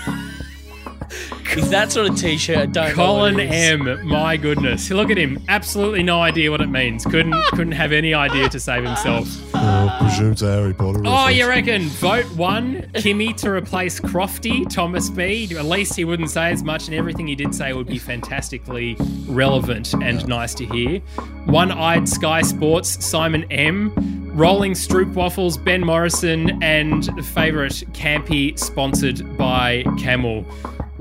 Speaker 2: If that sort of t-shirt, I don't
Speaker 1: Colin
Speaker 2: know what it is.
Speaker 1: M, my goodness. Look at him. Absolutely no idea what it means. Couldn't couldn't have any idea to save himself.
Speaker 3: Uh, presume it's Harry Potter.
Speaker 1: Oh, you reckon? Vote one, Kimi to replace Crofty, Thomas B. At least he wouldn't say as much, and everything he did say would be fantastically relevant and nice to hear. One eyed Sky Sports, Simon M. Rolling Stroop Waffles, Ben Morrison, and favourite Campy, sponsored by Camel.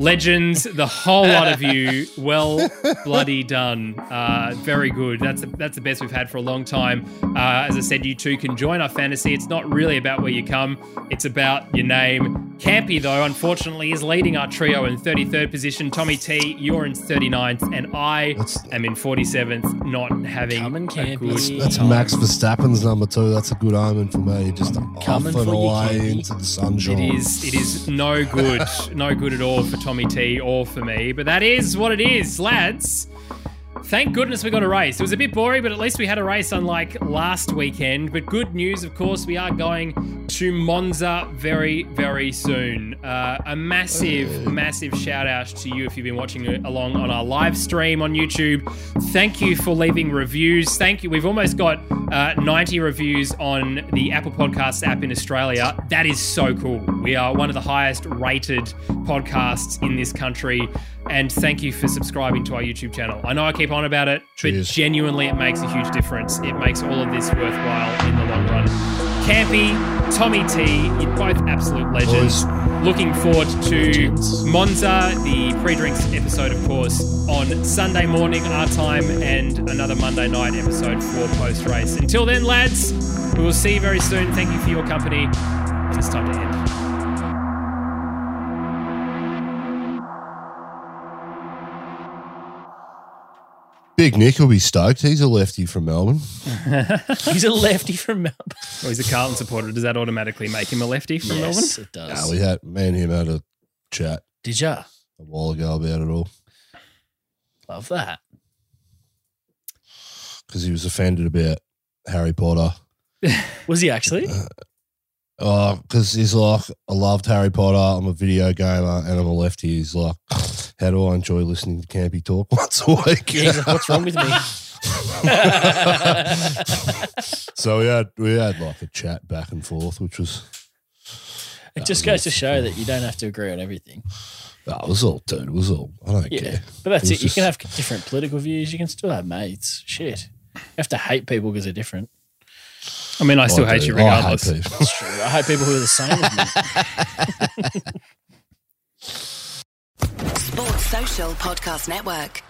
Speaker 1: Legends, the whole lot of you, well bloody done. Uh, very good. That's the, that's the best we've had for a long time. Uh, as I said, you two can join our fantasy. It's not really about where you come, it's about your name. Campy, though, unfortunately, is leading our trio in 33rd position. Tommy T, you're in 39th, and I
Speaker 3: That's-
Speaker 1: am in 47th, not having
Speaker 2: Coming,
Speaker 1: a
Speaker 2: Campy.
Speaker 1: good
Speaker 3: That's
Speaker 1: time.
Speaker 3: Max Verstappen's number two. That's a good omen for me. Just off
Speaker 2: Coming
Speaker 3: and
Speaker 2: for you,
Speaker 3: away
Speaker 2: Campy.
Speaker 3: into the sunshine.
Speaker 1: It is. It is no good. no good at all for Tommy T or for me. But that is what it is, lads. Thank goodness we got a race. It was a bit boring, but at least we had a race unlike last weekend. But good news, of course, we are going to Monza very, very soon. Uh, a massive, massive shout out to you if you've been watching along on our live stream on YouTube. Thank you for leaving reviews. Thank you. We've almost got uh, 90 reviews on the Apple Podcasts app in Australia. That is so cool. We are one of the highest rated podcasts in this country. And thank you for subscribing to our YouTube channel. I know I keep on about it, but
Speaker 3: Cheers.
Speaker 1: genuinely it makes a huge difference. It makes all of this worthwhile in the long run. Campy, Tommy T, you're both absolute legends. Looking forward to Monza, the pre-drinks episode, of course, on Sunday morning our time, and another Monday night episode for post-race. Until then, lads, we will see you very soon. Thank you for your company, it's time to end.
Speaker 3: Big Nick will be stoked. He's a lefty from Melbourne.
Speaker 2: He's a lefty from Melbourne.
Speaker 1: Or he's a Carlton supporter. Does that automatically make him a lefty from Melbourne?
Speaker 2: yes,
Speaker 1: Melbourne?
Speaker 2: it
Speaker 3: Yeah,
Speaker 2: does.
Speaker 3: we had me and him had a chat
Speaker 2: Did ya?
Speaker 3: a while ago about it all
Speaker 2: Love that.
Speaker 3: because he was offended about Harry Potter.
Speaker 2: Was he actually?
Speaker 3: Uh, Oh, because he's like, I loved Harry Potter. I'm a video gamer and I'm a lefty. He's like, how do I enjoy listening to Campy talk once a week?
Speaker 2: Yeah, he's like, What's wrong with me?
Speaker 3: so we had we had like a chat back and forth, which was
Speaker 2: It just goes to show that you don't have to agree on everything.
Speaker 3: that was all, dude. It was all. I don't
Speaker 2: Yeah.
Speaker 3: care.
Speaker 2: But that's
Speaker 3: It
Speaker 2: it. You can have different political views. You can still have mates. Shit. You have to hate people because they're different.
Speaker 1: I mean, I still
Speaker 3: I
Speaker 1: hate
Speaker 3: do.
Speaker 1: you oh,
Speaker 3: I hate
Speaker 1: regardless.
Speaker 3: people.
Speaker 2: That's true. I hate people who are the same as me.
Speaker 4: Sports Social Podcast Network.